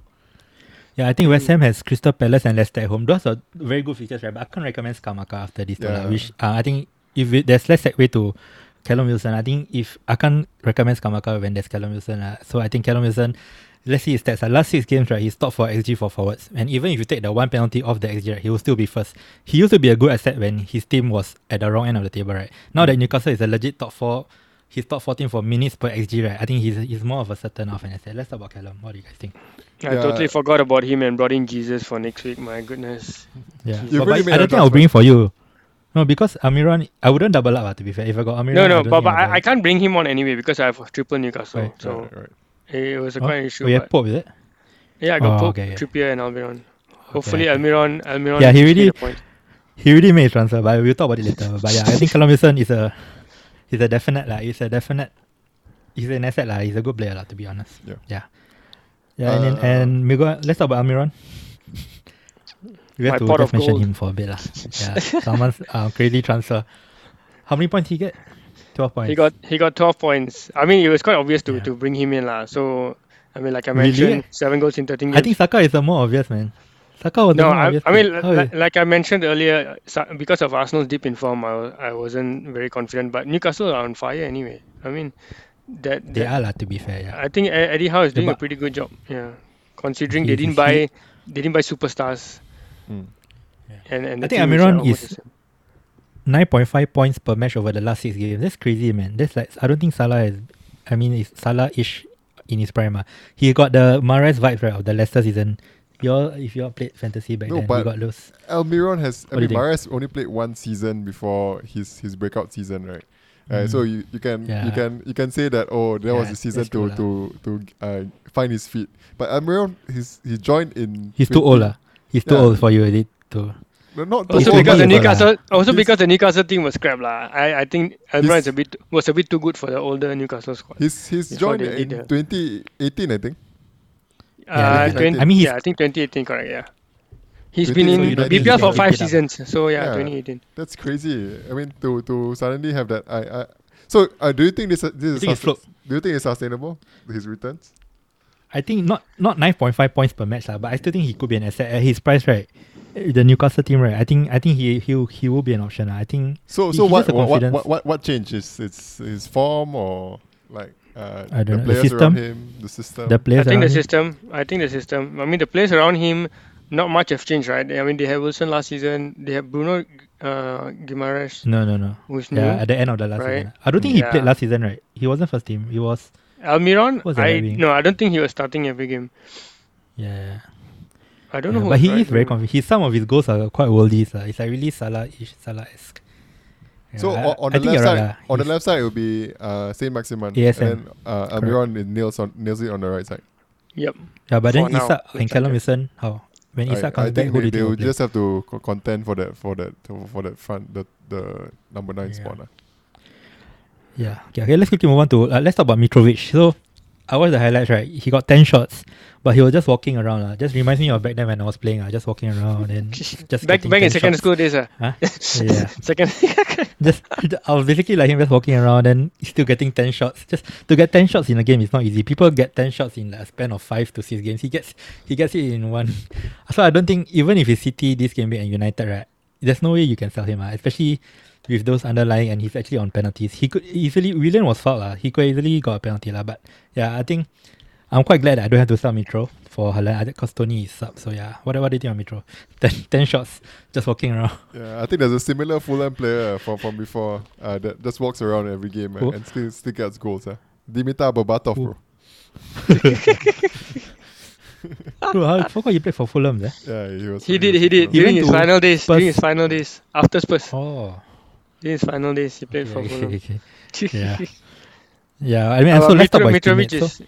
Speaker 5: Yeah, I think West Ham has Crystal Palace and Leicester at home. Those are very good features, right? But I can't recommend Scamacca after this. two lah,
Speaker 4: Yeah.
Speaker 5: which uh, I think if it, there's less segue to Callum Wilson, I think if I can't recommend Scamacca when there's Callum Wilson. Uh, so I think Callum Wilson, let's see his stats. Uh, last six games, right, he's top for XG for forwards. And even if you take the one penalty off the XG, right, he will still be first. He used to be a good asset when his team was at the wrong end of the table, right? Now that Newcastle is a legit top four, he's top 14 for minutes per XG, right? I think he's, he's more of a certain off an asset. Let's talk about Callum. What do you guys think?
Speaker 6: I
Speaker 4: Yeah.
Speaker 6: totally forgot about him and brought in Jesus for next week. My goodness.
Speaker 5: Yeah,
Speaker 4: You've
Speaker 5: but,
Speaker 4: already
Speaker 5: but
Speaker 4: made
Speaker 5: I
Speaker 4: a
Speaker 5: don't think I'll bring him for you. No, because Almiron, I wouldn't double up. Uh, to be fair, if I got Almiron,
Speaker 6: No,
Speaker 5: I
Speaker 6: no,
Speaker 5: don't
Speaker 6: but, but
Speaker 5: I'll
Speaker 6: I, I can't bring him on anyway because I have triple Newcastle.
Speaker 5: Right.
Speaker 6: So
Speaker 4: Right, right.
Speaker 6: it was a
Speaker 5: Oh,
Speaker 6: quite an issue.
Speaker 5: Oh, yeah,
Speaker 6: but
Speaker 5: Pope is it?
Speaker 6: yeah, I got
Speaker 5: Oh,
Speaker 6: Pope,
Speaker 5: okay, yeah.
Speaker 6: Trippier, and Almiron. Hopefully,
Speaker 5: okay.
Speaker 6: Almiron, Almiron.
Speaker 5: Yeah, he really- He really made his transfer, but we'll talk about it later. But yeah, I think Callum is a, he's a definite like, he's a definite, he's an asset like, he's a good player like, to be honest.
Speaker 4: Yeah.
Speaker 5: Yeah. Yeah, and then,
Speaker 4: Uh,
Speaker 5: and we go, let's talk about Almiron. We have
Speaker 6: My
Speaker 5: to
Speaker 6: pot
Speaker 5: just
Speaker 6: of
Speaker 5: mention
Speaker 6: gold.
Speaker 5: him for a bit lah. Yeah, someone's uh, crazy transfer. How many points he get? Twelve points.
Speaker 6: He got he got 12 points. I mean, it was quite obvious to,
Speaker 5: Yeah.
Speaker 6: to bring him in lah. So I mean, like I
Speaker 5: Really?
Speaker 6: mentioned, seven goals in 13 games.
Speaker 5: I think Saka is the more obvious man. Saka was the
Speaker 6: no,
Speaker 5: more
Speaker 6: I,
Speaker 5: obvious.
Speaker 6: I mean,
Speaker 5: pick.
Speaker 6: li-
Speaker 5: How
Speaker 6: li-
Speaker 5: is-
Speaker 6: like I mentioned earlier, because of Arsenal's deep in form, I, I wasn't very confident. But Newcastle are on fire anyway. I mean, that,
Speaker 5: they
Speaker 6: that-
Speaker 5: are lah, to be fair. Yeah.
Speaker 6: I think Eddie Howe is
Speaker 5: Yeah,
Speaker 6: doing a pretty good job. Yeah, considering
Speaker 5: He-
Speaker 6: they didn't buy they didn't buy superstars.
Speaker 4: Mm.
Speaker 6: And, and
Speaker 5: I think
Speaker 6: team
Speaker 5: Almiron
Speaker 6: almost
Speaker 5: is- 9.5 points per match over the last six games. That's crazy, man. That's like I don't think Salah is. I mean, it's Salah-ish in his prime. ah. He got the Mahrez vibes right of the Leicester season. Y'all, if y'all played fantasy back
Speaker 4: No,
Speaker 5: then, you got those.
Speaker 4: Almiron has. I mean,
Speaker 5: you?
Speaker 4: Mahrez only played one season before his his breakout season, right? Uh,
Speaker 5: Mm.
Speaker 4: so you, you can you can you can say that oh that was
Speaker 5: Yeah,
Speaker 4: the season
Speaker 5: that's true
Speaker 4: to to to uh, find his feet. But Almiron he's he joined in.
Speaker 5: He's too
Speaker 4: 20
Speaker 5: old, lah. He's too
Speaker 4: Yeah.
Speaker 5: old for you, is it? To
Speaker 4: No, not too
Speaker 6: Also
Speaker 4: old,
Speaker 6: because the
Speaker 5: old.
Speaker 6: Newcastle, also
Speaker 4: He's-
Speaker 6: because the Newcastle team was crap lah. I I think Almiron is a bit was a bit too good for the older Newcastle squad.
Speaker 4: He's he's
Speaker 6: Before
Speaker 4: joined in
Speaker 6: did the-
Speaker 4: 2018, I think.
Speaker 5: Yeah,
Speaker 6: Uh,
Speaker 4: yeah.
Speaker 6: 20,
Speaker 5: I mean, he's-
Speaker 6: yeah, I think 2018, correct. Yeah, He's been in
Speaker 4: so you don't think
Speaker 6: BPL for five
Speaker 5: pick it up?
Speaker 6: seasons. So yeah,
Speaker 4: Yeah.
Speaker 6: 2018.
Speaker 4: That's crazy. I mean, to to suddenly have that, I, I so uh, do you think this this is
Speaker 5: think
Speaker 4: sustain- do you think it's sustainable his returns?
Speaker 5: I think not not 9.5 points per match, lah, but I still think he could be an asset at his price, right? The Newcastle team, right? I think I think he he he will be an option. lah. I think
Speaker 4: So
Speaker 5: He-
Speaker 4: so
Speaker 5: he
Speaker 4: what
Speaker 5: has
Speaker 4: what, what what what what changed? Is it's his form or like uh,
Speaker 5: I don't
Speaker 4: the
Speaker 5: know, the
Speaker 4: players
Speaker 5: system?
Speaker 4: around him, the system?
Speaker 5: the players
Speaker 6: I
Speaker 5: players.
Speaker 6: think the
Speaker 5: around him-
Speaker 6: system. I think the system. I mean, the players around him, not much have changed, right? I mean, they have Wilson last season. They have Bruno uh, Guimaraes,
Speaker 5: No, no, no.
Speaker 6: who's new.
Speaker 5: At the end of the last
Speaker 6: right?
Speaker 5: season. I don't think he played last season, right? He wasn't first team. He was.
Speaker 6: Almiron,
Speaker 5: What's that
Speaker 6: I
Speaker 5: having?
Speaker 6: no, I don't think he was starting every game.
Speaker 5: Yeah.
Speaker 6: I don't
Speaker 5: yeah,
Speaker 6: know.
Speaker 5: but he is very confident. His some of his goals are quite worldies. Uh. It's like really Salah-ish, Salah-esque. Yeah,
Speaker 4: so
Speaker 5: I-
Speaker 4: on, on
Speaker 5: I
Speaker 4: the left side,
Speaker 5: right,
Speaker 4: on the left side it will be uh, Saint Maximin,
Speaker 5: ASM.
Speaker 4: and then uh, Almiron is nails on nails it on the right side.
Speaker 6: Yep.
Speaker 5: Yeah, but then
Speaker 6: for now,
Speaker 5: Isak and
Speaker 6: looks
Speaker 5: Callum. Wilson, how? When
Speaker 4: I,
Speaker 5: Isak
Speaker 4: I
Speaker 5: comes back,
Speaker 4: think
Speaker 5: who
Speaker 4: they,
Speaker 5: do you
Speaker 4: they
Speaker 5: think
Speaker 4: will
Speaker 5: will play?
Speaker 4: just have to co- contend for that for that for that front the the number nine
Speaker 5: Yeah.
Speaker 4: spot. lah.
Speaker 5: Yeah. Okay, okay, let's quickly move on to uh, let's talk about Mitrovic. So I watched the highlights. Right, he got ten shots, but he was just walking around. lah. Just reminds me of back then when I was playing. I just walking around and just
Speaker 6: back back in secondary
Speaker 5: shots.
Speaker 6: school days, uh.
Speaker 5: Huh? yeah,
Speaker 6: Second.
Speaker 5: just I was basically like him, just walking around and still getting ten shots. Just to get ten shots in a game is not easy. People get ten shots in like a span of five to six games. He gets he gets it in one. So I don't think even if it's City, this game and United, right? There's no way you can sell him, ah. especially with those underlying and he's actually on penalties. He could easily Willian was fouled, lah. He could easily got a penalty, lah. But yeah, I think I'm quite glad that I don't have to sell Mitro for Haaland because Toney is sub. So yeah, what, what do you think of Mitro? 10, 10 shots just walking around.
Speaker 4: Yeah, I think there's a similar Fulham player from from before uh, that just walks around every game uh, and still still gets goals. Uh. Dimitar Berbatov,
Speaker 5: Who?
Speaker 4: bro.
Speaker 5: Bro, I forgot you played for Fulham, eh?
Speaker 4: Yeah, he was.
Speaker 6: he did. He did
Speaker 5: He
Speaker 6: during his final days.
Speaker 5: Spurs.
Speaker 6: During his final days after Spurs.
Speaker 5: Oh.
Speaker 6: During his final days, he played for
Speaker 5: okay,
Speaker 6: Fulham.
Speaker 5: okay, okay. Yeah. Yeah, I mean,
Speaker 6: Uh,
Speaker 5: so let's talk
Speaker 6: Mitro-
Speaker 5: about
Speaker 6: Mitrovic
Speaker 5: teammates. So,
Speaker 6: is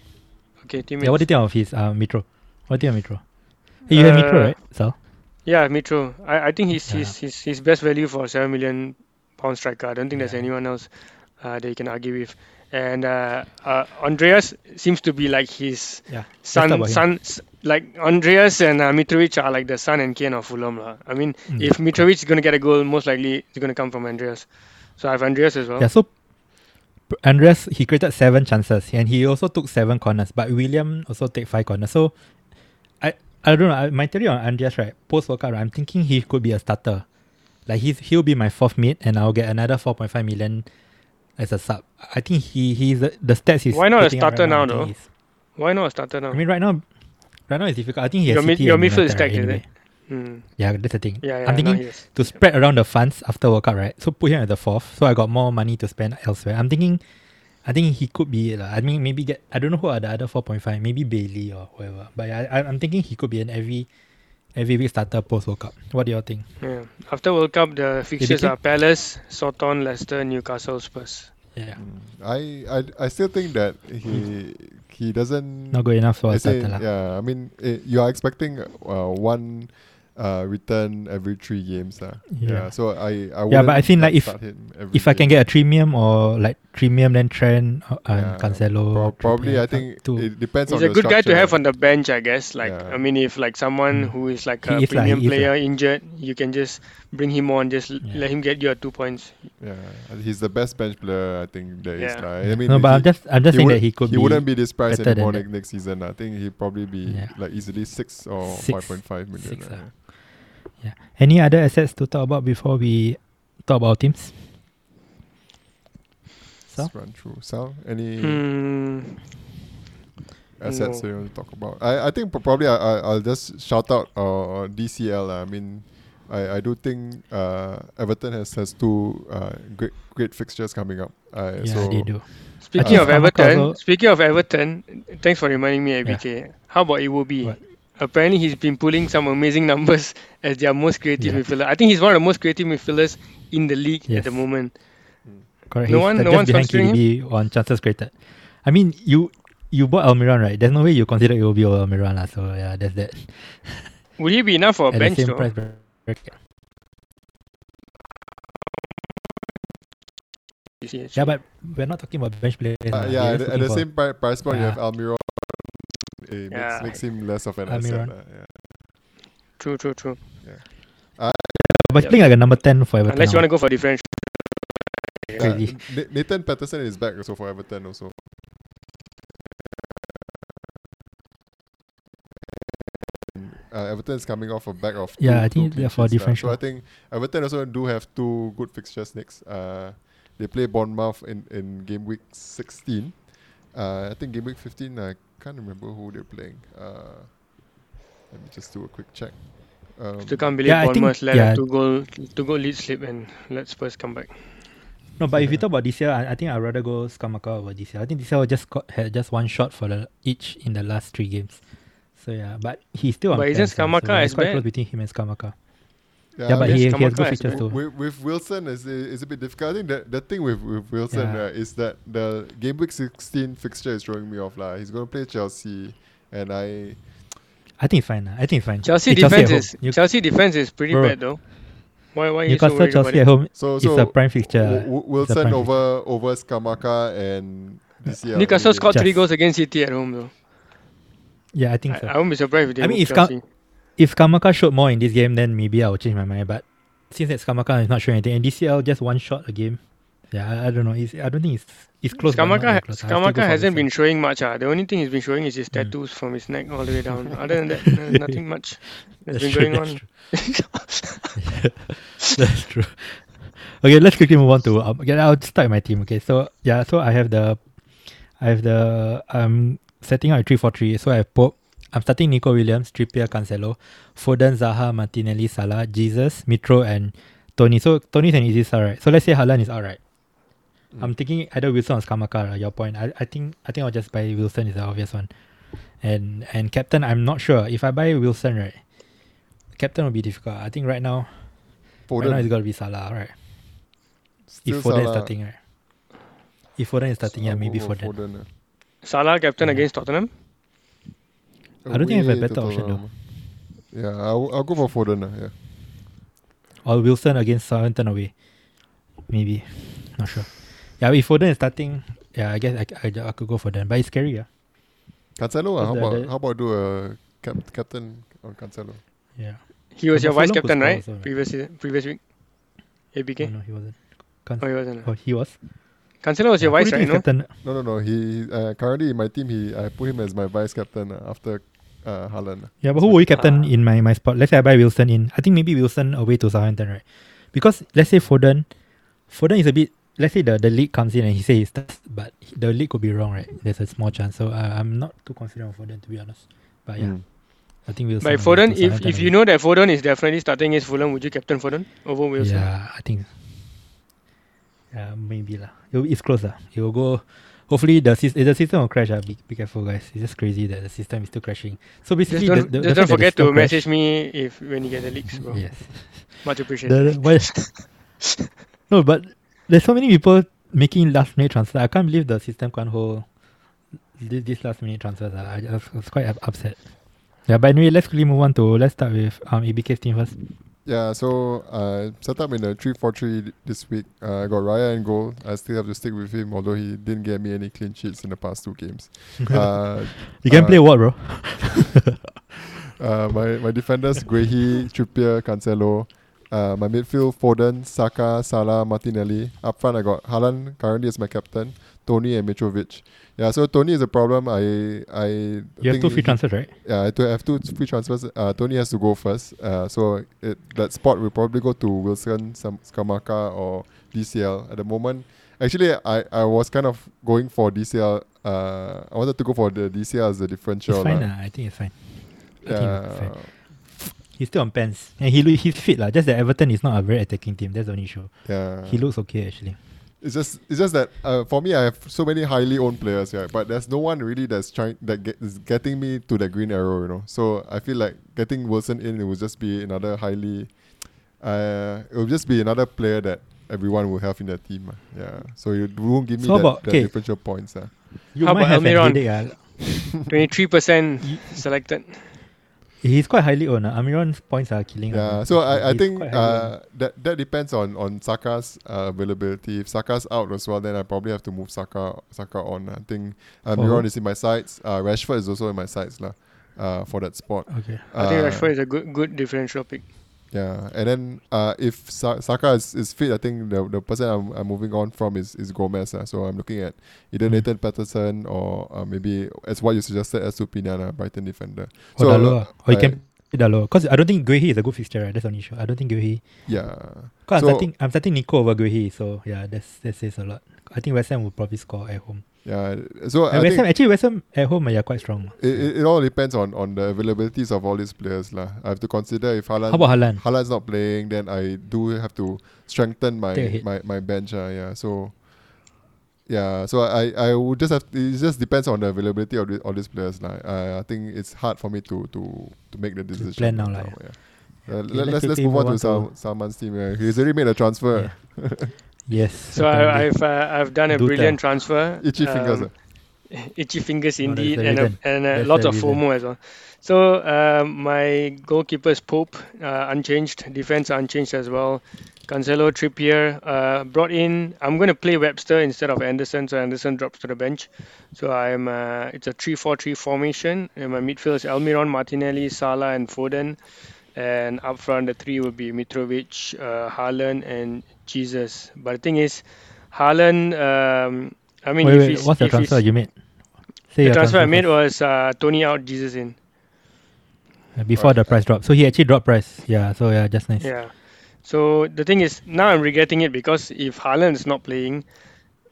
Speaker 6: okay. Teammates.
Speaker 5: yeah, what do you think of his uh, Mitro? What do you think of Mitro? Hey, you have Mitro,
Speaker 6: Uh,
Speaker 5: right? So,
Speaker 6: Yeah, Mitro. I, I think he's,
Speaker 5: Yeah.
Speaker 6: he's, he's, he's best value for 7 million pound striker. I don't think there's anyone else uh, that you can argue with. And uh, uh, Andreas seems to be like his
Speaker 5: yeah.
Speaker 6: son. son like Andreas and uh, Mitrovic are like the son and Kane of Fulham. lah. I mean,
Speaker 5: Mm.
Speaker 6: if Mitrovic is going to get a goal, most likely it's going to come from Andreas. So I have Andreas as well.
Speaker 5: Yeah, so Andreas he created seven chances and he also took seven corners, but Willian also take five corners. So I I don't know. My theory on Andreas right post World Cup, right, I'm thinking he could be a starter. Like he's he'll be my fourth mid and I'll get another four point five million as a sub. I think he he's the, the stats he's
Speaker 6: Why not a starter
Speaker 5: right
Speaker 6: now,
Speaker 5: think
Speaker 6: though? Why not a starter now?
Speaker 5: I mean right now right now it's difficult. I think he has
Speaker 6: Your mid- your midfield is stacked, is it?
Speaker 5: anyway.
Speaker 6: Hmm.
Speaker 5: Yeah, that's the thing.
Speaker 6: Yeah, yeah.
Speaker 5: I'm thinking
Speaker 6: is.
Speaker 5: to spread around the funds after World Cup, right? So put him at the fourth, so I got more money to spend elsewhere. I'm thinking, I think he could be. lah. I mean, maybe get. I don't know who are the other four point five. Maybe Bailey or whoever. But I, I, I'm thinking he could be an every, every week starter post World Cup. What do you all think?
Speaker 6: Yeah. After World Cup, the fixtures are Palace, Soton, Leicester, Newcastle, Spurs.
Speaker 5: Yeah,
Speaker 4: I, I I still think that he he doesn't.
Speaker 5: not good enough for
Speaker 4: I say, yeah, I mean, eh, you are expecting uh, one uh, return every three games. Uh. Yeah.
Speaker 5: Yeah.
Speaker 4: So I, I
Speaker 5: Yeah, but I think, like, if-
Speaker 4: start him every
Speaker 5: If I can get a premium or like premium, then Trent uh, and
Speaker 4: Yeah,
Speaker 5: Cancelo.
Speaker 4: Pro- probably, I think
Speaker 5: two.
Speaker 4: it depends
Speaker 6: He's
Speaker 4: on
Speaker 6: a
Speaker 4: the
Speaker 6: good guy to
Speaker 4: structure.
Speaker 6: have on the bench, I guess. Like,
Speaker 4: Yeah.
Speaker 6: I mean, if like someone
Speaker 5: Mm.
Speaker 6: who is like a
Speaker 5: is
Speaker 6: premium
Speaker 5: is
Speaker 6: player injured, you can just bring him on, just
Speaker 5: Yeah.
Speaker 6: let him get you two points.
Speaker 4: Yeah, he's the best bench player. I think there is.
Speaker 6: Yeah.
Speaker 4: lah. I mean,
Speaker 5: no, but
Speaker 4: he,
Speaker 5: I'm just I'm just saying that he could
Speaker 4: he
Speaker 5: be.
Speaker 4: wouldn't be this price anymore next, next season. I think he'd probably be
Speaker 5: Yeah.
Speaker 4: like easily six or
Speaker 5: Six.
Speaker 4: five point five million.
Speaker 5: Six, ah. Yeah. Any other assets to talk about before we talk about teams?
Speaker 4: Yeah. Let's run through. Sal, any
Speaker 6: Hmm.
Speaker 4: assets
Speaker 6: No.
Speaker 4: you want to talk about? I, I think probably I, I, I'll just shout out uh, DCL. lah. I mean, I, I do think uh, Everton has, has two uh, great great fixtures coming up. Uh,
Speaker 5: Yeah,
Speaker 4: so
Speaker 5: they do.
Speaker 6: Speaking
Speaker 4: Uh,
Speaker 6: of Everton,
Speaker 5: also-
Speaker 6: speaking of Everton, thanks for reminding me, ABK. How about Iwobi?
Speaker 5: What?
Speaker 6: Apparently, he's been pulling some amazing numbers as their most creative
Speaker 5: Yeah.
Speaker 6: midfielder. I think he's one of the most creative midfielders in the league
Speaker 5: Yes.
Speaker 6: at the moment.
Speaker 5: Correct.
Speaker 6: No
Speaker 5: He's
Speaker 6: one- no
Speaker 5: just
Speaker 6: one's
Speaker 5: behind KDB on chances created. I mean, you you bought Almiron, right? There's no way you consider it will be Almiron, lah. So yeah, that's that.
Speaker 6: Would he be enough for a
Speaker 5: At
Speaker 6: bench
Speaker 5: the same
Speaker 6: though?
Speaker 5: price bracket.
Speaker 6: You see,
Speaker 5: Yeah, but we're not talking about bench players.
Speaker 4: Uh, yeah,
Speaker 5: We're
Speaker 4: at, the- at the same pri- price point, you have Almiron. It makes,
Speaker 6: Yeah.
Speaker 4: makes him less of an
Speaker 5: Almiron.
Speaker 4: asset. lah, yeah.
Speaker 6: True, true, true.
Speaker 5: But he's playing like a number ten for Everton.
Speaker 6: Unless you
Speaker 5: now.
Speaker 6: want to go for differential.
Speaker 5: Crazy.
Speaker 4: Na- Nathan Patterson is back also for Everton also. Uh, Everton is coming off a back of two,
Speaker 5: Yeah, I think they're for
Speaker 4: sheets lah.
Speaker 5: differential.
Speaker 4: So I think Everton also do have two good fixtures next. Uh, they play Bournemouth in, in game week 16. Uh, I think game week 15, I can't remember who they're playing. Uh, let me just do a quick check. Um,
Speaker 6: Still can't believe
Speaker 5: Yeah, I think-
Speaker 6: Bournemouth let
Speaker 5: yeah.
Speaker 6: a two goal two goal lead slip and let Spurs come back.
Speaker 5: No, but if you talk about this year, I, I think I'd rather go Scamacca over this year. I think this year just got had just one shot for the each in the last three games. So yeah, but he's still on.
Speaker 6: But isn't
Speaker 5: 10, so-
Speaker 6: Scamacca
Speaker 5: so
Speaker 6: as
Speaker 5: it's quite
Speaker 6: bad?
Speaker 5: close between him and Scamacca.
Speaker 4: yeah,
Speaker 5: Yeah, but
Speaker 4: mean,
Speaker 5: he, he has good
Speaker 6: is
Speaker 5: features too.
Speaker 4: with, with Wilson is is a bit difficult. I think the the thing with, with Wilson
Speaker 5: Yeah.
Speaker 4: right, is that the game week 16 fixture is throwing me off. lah. He's going to play Chelsea, and I
Speaker 5: I think fine. I think fine.
Speaker 6: Chelsea
Speaker 5: It's
Speaker 6: defense
Speaker 5: at
Speaker 6: is Chelsea defense is pretty
Speaker 5: Bro.
Speaker 6: bad though. Why why you
Speaker 5: Newcastle
Speaker 6: about
Speaker 5: Chelsea at home
Speaker 4: so
Speaker 5: is
Speaker 4: so
Speaker 5: a prime fixture.
Speaker 4: W- Wilson
Speaker 5: prime
Speaker 4: over over Skamaka and DCL
Speaker 6: Newcastle scored
Speaker 5: Just-
Speaker 6: three goals against City at home though.
Speaker 5: Yeah, I think
Speaker 6: I,
Speaker 5: so.
Speaker 6: I won't be surprised if they
Speaker 5: I mean, if Ka- if Kamaka showed more in this game, then maybe I will change my mind. But since it's Kamaka is not showing anything, and DCL just one shot a game. Yeah, I, I don't know. It's, I don't think it's it's close. Scamacca, close. I'll still go Scamacca
Speaker 6: hasn't been showing much. Ah, The only thing he's been showing is his
Speaker 5: Mm.
Speaker 6: tattoos from his neck all the way down. Other than that, no- nothing much has
Speaker 5: That's
Speaker 6: been
Speaker 5: true,
Speaker 6: going
Speaker 5: that's
Speaker 6: on.
Speaker 5: true. That's true. Okay, let's quickly move on to. Um, okay, I'll start my team. Okay, so yeah, so I have the, I have the um setting out a three four three. So I have Pope. I'm starting Nico Williams, Trippier, Cancelo, Foden, Zaha, Martinelli, Salah, Jesus, Mitro, and Toney. So Toney's an easy start, right? So let's say Haaland is alright. I'm thinking either Wilson or Scamacca. Your point. I, I think I think I'll just buy Wilson is the obvious one, and and captain. I'm not sure if I buy Wilson, right? Captain will be difficult. I think right now, right now it's
Speaker 4: Foden,
Speaker 5: got to be Salah, right?
Speaker 4: still
Speaker 5: if Foden is starting, right? If Foden is starting, yeah, maybe
Speaker 4: for
Speaker 5: Foden.
Speaker 4: Foden, uh.
Speaker 6: Salah captain
Speaker 5: Yeah.
Speaker 6: against Tottenham.
Speaker 5: I don't think I have a better option, though.
Speaker 4: Yeah, I'll, I'll go for Foden. uh, yeah.
Speaker 5: Or Wilson against Southampton away, maybe. Not sure. Yeah, if Foden is starting, yeah, I guess I, I, I could go for them. But it's scary, yeah.
Speaker 4: Cancelo, uh, how
Speaker 5: The-
Speaker 4: about
Speaker 5: the-
Speaker 4: how about do a cap- captain on Cancelo?
Speaker 5: Yeah.
Speaker 6: He was
Speaker 5: But
Speaker 6: your vice captain, right?
Speaker 5: also.
Speaker 6: Previous season- previous week. ABK.
Speaker 5: Oh, no, he wasn't. Can-
Speaker 6: Oh, he wasn't.
Speaker 5: oh, he was.
Speaker 6: Cancelo was your
Speaker 5: Who
Speaker 6: vice,
Speaker 5: do you
Speaker 6: right?
Speaker 5: think is
Speaker 6: No.
Speaker 5: captain?
Speaker 4: No, no, no. He uh, currently in my team. He I put him as my vice captain uh, after uh, Haaland.
Speaker 5: Yeah, but who will you captain
Speaker 6: Ah.
Speaker 5: in my, my spot? Let's say I buy Wilson in. I think maybe Wilson away to Southampton, right? Because let's say Foden, Foden is a bit. Let's say the, the league comes in and he says he but the league could be wrong, right? There's a small chance. So uh, I'm not too confident on Foden to be honest. But yeah,
Speaker 4: Mm.
Speaker 5: I think Wilson.
Speaker 6: By
Speaker 5: away
Speaker 6: Foden,
Speaker 5: to
Speaker 6: if
Speaker 5: Southampton
Speaker 6: if you know that Foden is definitely starting his Fulham, would you captain Foden over Wilson?
Speaker 5: Yeah, I think. Yeah, maybe lah. It'll- It's close lah. It will go. Hopefully the system, the system will crash. Uh. Be, be careful, guys. It's just crazy that the system is still crashing. So
Speaker 6: Just
Speaker 5: basically,
Speaker 6: don't,
Speaker 5: the, the,
Speaker 6: just don't
Speaker 5: fact that the
Speaker 6: forget to
Speaker 5: system crash-
Speaker 6: message me if when you get the leaks, bro.
Speaker 5: Yes.
Speaker 6: Much appreciated.
Speaker 5: The, the, why- no, but there's so many people making last minute transfers. I can't believe the system can't hold this, this last minute transfers. I, I was, I was quite upset. Yeah, but anyway, let's quickly move on to let's start with um ABK's team first.
Speaker 4: Yeah, so uh, set up in a 3 4 3 this week. Uh, I got Raya in goal. I still have to stick with him, although he didn't get me any clean sheets in the past two games. Uh,
Speaker 5: You can
Speaker 4: uh,
Speaker 5: play what, bro?
Speaker 4: uh, my, my defenders, Guehi, Trippier, Cancelo. Uh, my midfield, Foden, Saka, Salah, Martinelli. Up front, I got Haaland currently as my captain, Toney and Mitrovic. Yeah, so Toney is a problem. I I
Speaker 5: You have two free transfers, right?
Speaker 4: Yeah, I have two free transfers. Uh, Toney has to go first. Uh, so it, that spot will probably go to Wilson, Sam, Scamacca, or DCL. At the moment, actually, I, I was kind of going for DCL. Uh, I wanted to go for the DCL as a differential.
Speaker 5: It's fine,
Speaker 4: lah.
Speaker 5: lah. I think it's fine. I think it's fine.
Speaker 4: Yeah,
Speaker 5: He's still on pants. And he loo- he's fit lah. Just that Everton is not a very attacking team. That's the only issue.
Speaker 4: yeah.
Speaker 5: He looks okay actually.
Speaker 4: It's just it's just that uh, for me I have so many highly owned players, yeah, but there's no one really that's trying that get, is getting me to the green arrow, you know. So I feel like getting Wilson in it would just be another highly uh it will just be another player that everyone will have in their team. ah. Yeah. So you won't give me
Speaker 5: So how
Speaker 4: that,
Speaker 5: about-
Speaker 4: that
Speaker 5: okay.
Speaker 4: differential points. ah.
Speaker 5: You
Speaker 6: How
Speaker 5: might
Speaker 6: about
Speaker 5: have
Speaker 6: Almiron?
Speaker 5: ah.
Speaker 6: Twenty-three percent selected.
Speaker 5: He's quite highly owned. Uh. Amiron's points are killing.
Speaker 4: Yeah,
Speaker 5: man.
Speaker 4: so I, I
Speaker 5: He's
Speaker 4: think uh, that that depends on on Saka's uh, availability. If Saka's out as well, then I probably have to move Saka Saka on. I think uh,
Speaker 5: For
Speaker 4: Miron
Speaker 5: who?
Speaker 4: is in my sights. Uh, Rashford is also in my sights lah. Uh, for that spot.
Speaker 5: okay.
Speaker 6: I think
Speaker 4: Uh,
Speaker 6: Rashford is a good good differential pick.
Speaker 4: Yeah, and then uh, if Sa- Saka is, is fit, I think the the person I'm, I'm moving on from is, is Gomez. Uh, so I'm looking at either
Speaker 5: Mm.
Speaker 4: Nathan Patterson or uh, maybe as what you suggested, as Supiniana, Brighton defender.
Speaker 5: Or
Speaker 4: So,
Speaker 5: Dalot. ah. Or you
Speaker 4: I-
Speaker 5: can play Dalot. Because I don't think Guehi is a good fixture. Right? That's only issue. I don't think Guehi.
Speaker 4: Yeah.
Speaker 5: Because
Speaker 4: So-
Speaker 5: I'm starting, I'm starting Nico over Guehi. So yeah, that's that says a lot. I think West Ham will probably score at home.
Speaker 4: Yeah. So I
Speaker 5: And West
Speaker 4: think
Speaker 5: Ham actually West Ham at home are quite strong.
Speaker 4: it, it, it all depends on, on the availabilities of all these players. lah. I have to consider if Haaland,
Speaker 5: How about Haaland?
Speaker 4: Haaland's not playing, then I do have to strengthen my
Speaker 5: Take a hit.
Speaker 4: my, my bench. Uh, yeah. So yeah, so I, I would just have it just depends on the availability of the, all these players. lah. I, I think it's hard for me to to, to make the decision.
Speaker 5: plan now lah,
Speaker 4: yeah. Uh,
Speaker 5: Okay,
Speaker 4: let,
Speaker 5: let's
Speaker 4: let's let's move on to Sal, Salman's team. Yeah. He's already made a transfer.
Speaker 5: Yes.
Speaker 6: So. I, I've uh, I've done a
Speaker 5: Do
Speaker 6: brilliant transfer.
Speaker 4: Itchy fingers.
Speaker 6: Um, itchy fingers indeed,
Speaker 5: the
Speaker 6: and a,
Speaker 5: reason.
Speaker 6: and uh,
Speaker 5: That's
Speaker 6: lots of. FOMO as well. So um, my goalkeeper is Pope, uh, unchanged. Defense unchanged as well. Cancelo, Trippier, uh, brought in. I'm going to play Webster instead of Anderson, so Anderson drops to the bench. So I'm. Uh, it's a 3-4-3 formation, and my midfield is Almiron, Martinelli, Salah, and Foden. And up front, the three will be Mitrovic, uh, Haaland, and Jesus. But the thing is, Haaland. Um, I mean,
Speaker 5: wait,
Speaker 6: if
Speaker 5: wait, what's the transfer you made? Say
Speaker 6: the
Speaker 5: your
Speaker 6: transfer I made was uh, Toney out, Jesus in.
Speaker 5: Before the price drop. So he actually dropped price. Yeah. So yeah, just nice.
Speaker 6: Yeah. So the thing is, now I'm regretting it because if Haaland is not playing,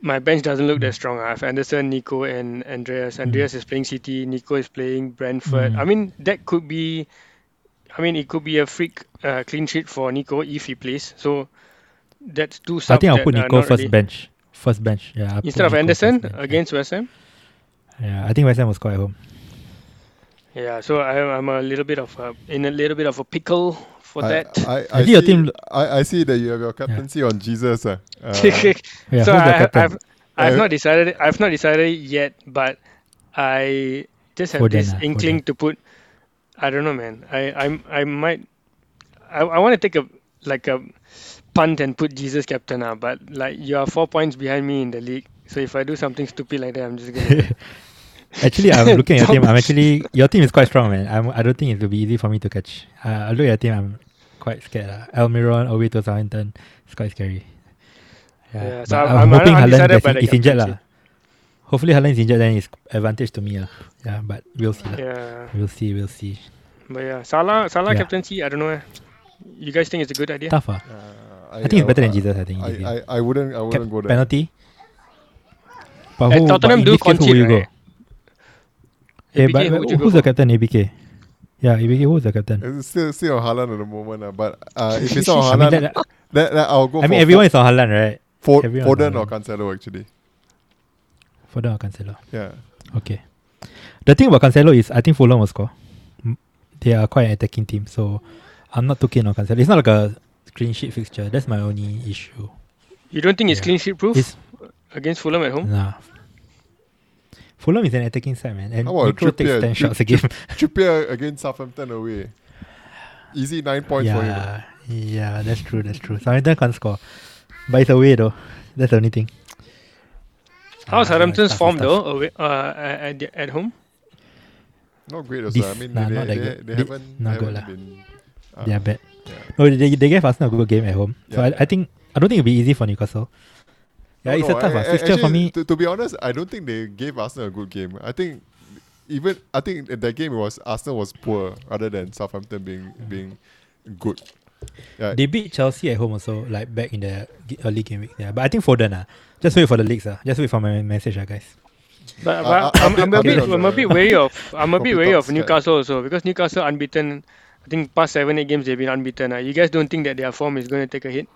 Speaker 6: my bench doesn't look that strong. I have Anderson, Nico, and Andreas. Andreas is playing City. Nico is playing Brentford.
Speaker 5: Mm.
Speaker 6: I mean, that could be. I mean, it could be a freak uh, clean sheet for Nico if he plays. So that's two subs
Speaker 5: I think I'll put Nico first
Speaker 6: really-
Speaker 5: bench. First bench. Yeah. I'll
Speaker 6: instead of
Speaker 5: Nico
Speaker 6: Anderson
Speaker 5: first bench, yeah.
Speaker 6: against West Ham.
Speaker 5: Yeah, I think West Ham was quite home.
Speaker 6: Yeah. So I, I'm a little bit of a, in a little bit of a pickle for
Speaker 4: I,
Speaker 6: that.
Speaker 4: I, I,
Speaker 5: Actually, your
Speaker 4: see,
Speaker 5: team-
Speaker 4: I, I see that you have your captaincy on Jesus. Uh. Uh,
Speaker 5: Yeah,
Speaker 6: so I, I've I've
Speaker 4: Uh,
Speaker 6: not decided I've not decided yet, but I just have
Speaker 5: Foden
Speaker 6: this
Speaker 5: ah,
Speaker 6: inkling
Speaker 5: Foden.
Speaker 6: to put. I don't know, man. I I'm I might. I, I want to take a like a punt and put Jesus captain now, but like you are four points behind me in the league. So if I do something stupid like that, I'm just gonna.
Speaker 5: Actually, I'm looking at your team. I'm actually your team is quite strong, man. I'm, I don't think it will be easy for me to catch. Uh, I look at your team. I'm quite scared. Uh. Almiron away to Southampton. It's quite scary. Yeah,
Speaker 6: Yeah, so
Speaker 5: I'm,
Speaker 6: I'm- I'm
Speaker 5: hoping Haaland is injured lah. Hopefully Haaland is injured, then it's advantage to me lah. Yeah, but we'll see lah.
Speaker 6: yeah,
Speaker 5: We'll see. We'll see.
Speaker 6: but yeah, Salah Salah
Speaker 5: Yeah.
Speaker 6: captaincy. I don't know. eh. You guys think it's a good idea?
Speaker 5: Tough ah.
Speaker 4: uh,
Speaker 5: I think it's better than
Speaker 4: I,
Speaker 5: Jesus. I think.
Speaker 4: I. I, I wouldn't I
Speaker 5: Cap-
Speaker 4: wouldn't go there.
Speaker 5: penalty. But who,
Speaker 6: Tottenham
Speaker 5: but
Speaker 6: do
Speaker 5: this case, who will
Speaker 6: concede,
Speaker 5: you go?
Speaker 6: right?
Speaker 5: Eh,
Speaker 6: ABK,
Speaker 5: but,
Speaker 6: who go
Speaker 5: who's the
Speaker 6: for?
Speaker 5: captain? ABK. Yeah, ABK. Who's the captain?
Speaker 4: It's still still on Haaland at the moment, uh, but uh, if it's not
Speaker 5: I
Speaker 4: on
Speaker 5: mean,
Speaker 4: Haaland,
Speaker 5: that-
Speaker 4: then, then I'll go
Speaker 5: I
Speaker 4: for
Speaker 5: mean, everyone is on Haaland, right?
Speaker 4: Foden
Speaker 5: on
Speaker 4: or
Speaker 5: Haaland.
Speaker 4: Cancelo actually.
Speaker 5: Foden or Cancelo.
Speaker 4: Yeah.
Speaker 5: Okay. The thing about Cancelo is I think Fulham will score. They are quite an attacking team, so I'm not too keen on Cancelo. It's not like a clean sheet fixture. That's my only issue.
Speaker 6: You don't think it's
Speaker 5: Yeah.
Speaker 6: clean sheet proof
Speaker 5: It's
Speaker 6: against Fulham at home?
Speaker 5: nah. Fulham is an attacking side, man, and
Speaker 4: How about
Speaker 5: takes
Speaker 4: Trippier?
Speaker 5: ten
Speaker 4: Tri-
Speaker 5: shots a game.
Speaker 4: Trippier against Southampton away. Easy nine points for him.
Speaker 5: yeah, yeah, that's true. That's true. Southampton can't score, but it's away though. That's the only thing.
Speaker 6: How's Southampton's
Speaker 5: it's
Speaker 6: form though? Away, uh, at, at- at home?
Speaker 4: Not great also. I
Speaker 5: This-
Speaker 4: mean,
Speaker 5: nah,
Speaker 4: they,
Speaker 5: not that
Speaker 4: they,
Speaker 5: good.
Speaker 4: they
Speaker 5: Thi-
Speaker 4: haven't,
Speaker 5: not
Speaker 4: they
Speaker 5: good
Speaker 4: haven't
Speaker 5: lah.
Speaker 4: been. uh,
Speaker 5: They are bad.
Speaker 4: yeah.
Speaker 5: No, they, they gave Arsenal a good game at home. So
Speaker 4: Yeah,
Speaker 5: I,
Speaker 4: yeah.
Speaker 5: I think I don't think it'll be easy for Newcastle. Yeah,
Speaker 4: No,
Speaker 5: it's
Speaker 4: no,
Speaker 5: a tough
Speaker 4: I-
Speaker 5: uh,
Speaker 4: I-
Speaker 5: fixture for
Speaker 4: actually,
Speaker 5: me.
Speaker 4: To, to be honest, I don't think they gave Arsenal a good game. I think even I think in that game it was Arsenal was poor rather than Southampton being being good. Yeah,
Speaker 5: They beat Chelsea at home also, like back in the g- early game week. Yeah, but I think Foden ah. Just wait for the leaks ah. Just wait for my message ah, guys.
Speaker 6: But,
Speaker 4: Uh,
Speaker 6: but
Speaker 4: uh,
Speaker 6: I'm, I'm a bit I'm a bit wary of I'm a bit wary of. Newcastle also because Newcastle unbeaten. I think past seven eight games they've been unbeaten. Uh. You guys don't think that their form is going to take a hit?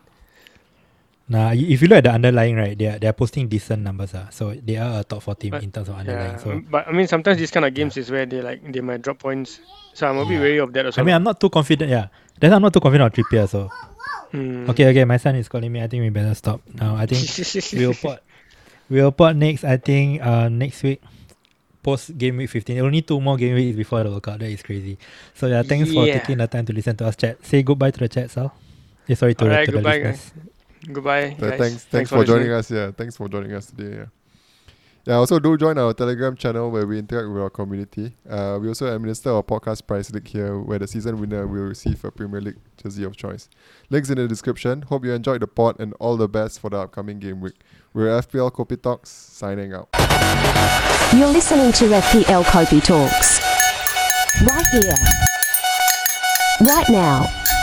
Speaker 5: Nah, if you look at the underlying right, they are they are posting decent numbers ah. So they are a top four team
Speaker 6: But-
Speaker 5: in terms of underlying.
Speaker 6: Yeah,
Speaker 5: So
Speaker 6: um, but I mean sometimes these kind of games is where they like they might drop points. So I'm a bit
Speaker 5: Yeah.
Speaker 6: wary of that also.
Speaker 5: I mean, I'm not too confident. Yeah, that's I'm not too confident on Trippier. So
Speaker 6: Hmm.
Speaker 5: okay, okay, my son is calling me. I think we better stop now. I think we'll put we'll put next. I think uh next week. Post game week 15. Only two more game weeks before the World Cup. That is crazy. So yeah, thanks for
Speaker 6: Yeah.
Speaker 5: taking the time to listen to us chat. Say goodbye to the chat, Sal. Yeah, sorry to,
Speaker 6: Alright,
Speaker 5: to the
Speaker 6: goodbye,
Speaker 5: listeners.
Speaker 6: Goodbye,
Speaker 4: Uh,
Speaker 6: guys.
Speaker 4: thanks, thanks, for, joining
Speaker 6: listening.
Speaker 4: us. Yeah, thanks for joining us today. Yeah. Yeah, also do join our Telegram channel where we interact with our community. Uh, we also administer our podcast prize league here, where the season winner will receive a Premier League jersey of choice. Links in the description. Hope you enjoyed the pod and all the best for the upcoming game week. We're FPL Kopi Talks signing out.
Speaker 2: You're listening to FPL Kopi Talks. Right here. Right now.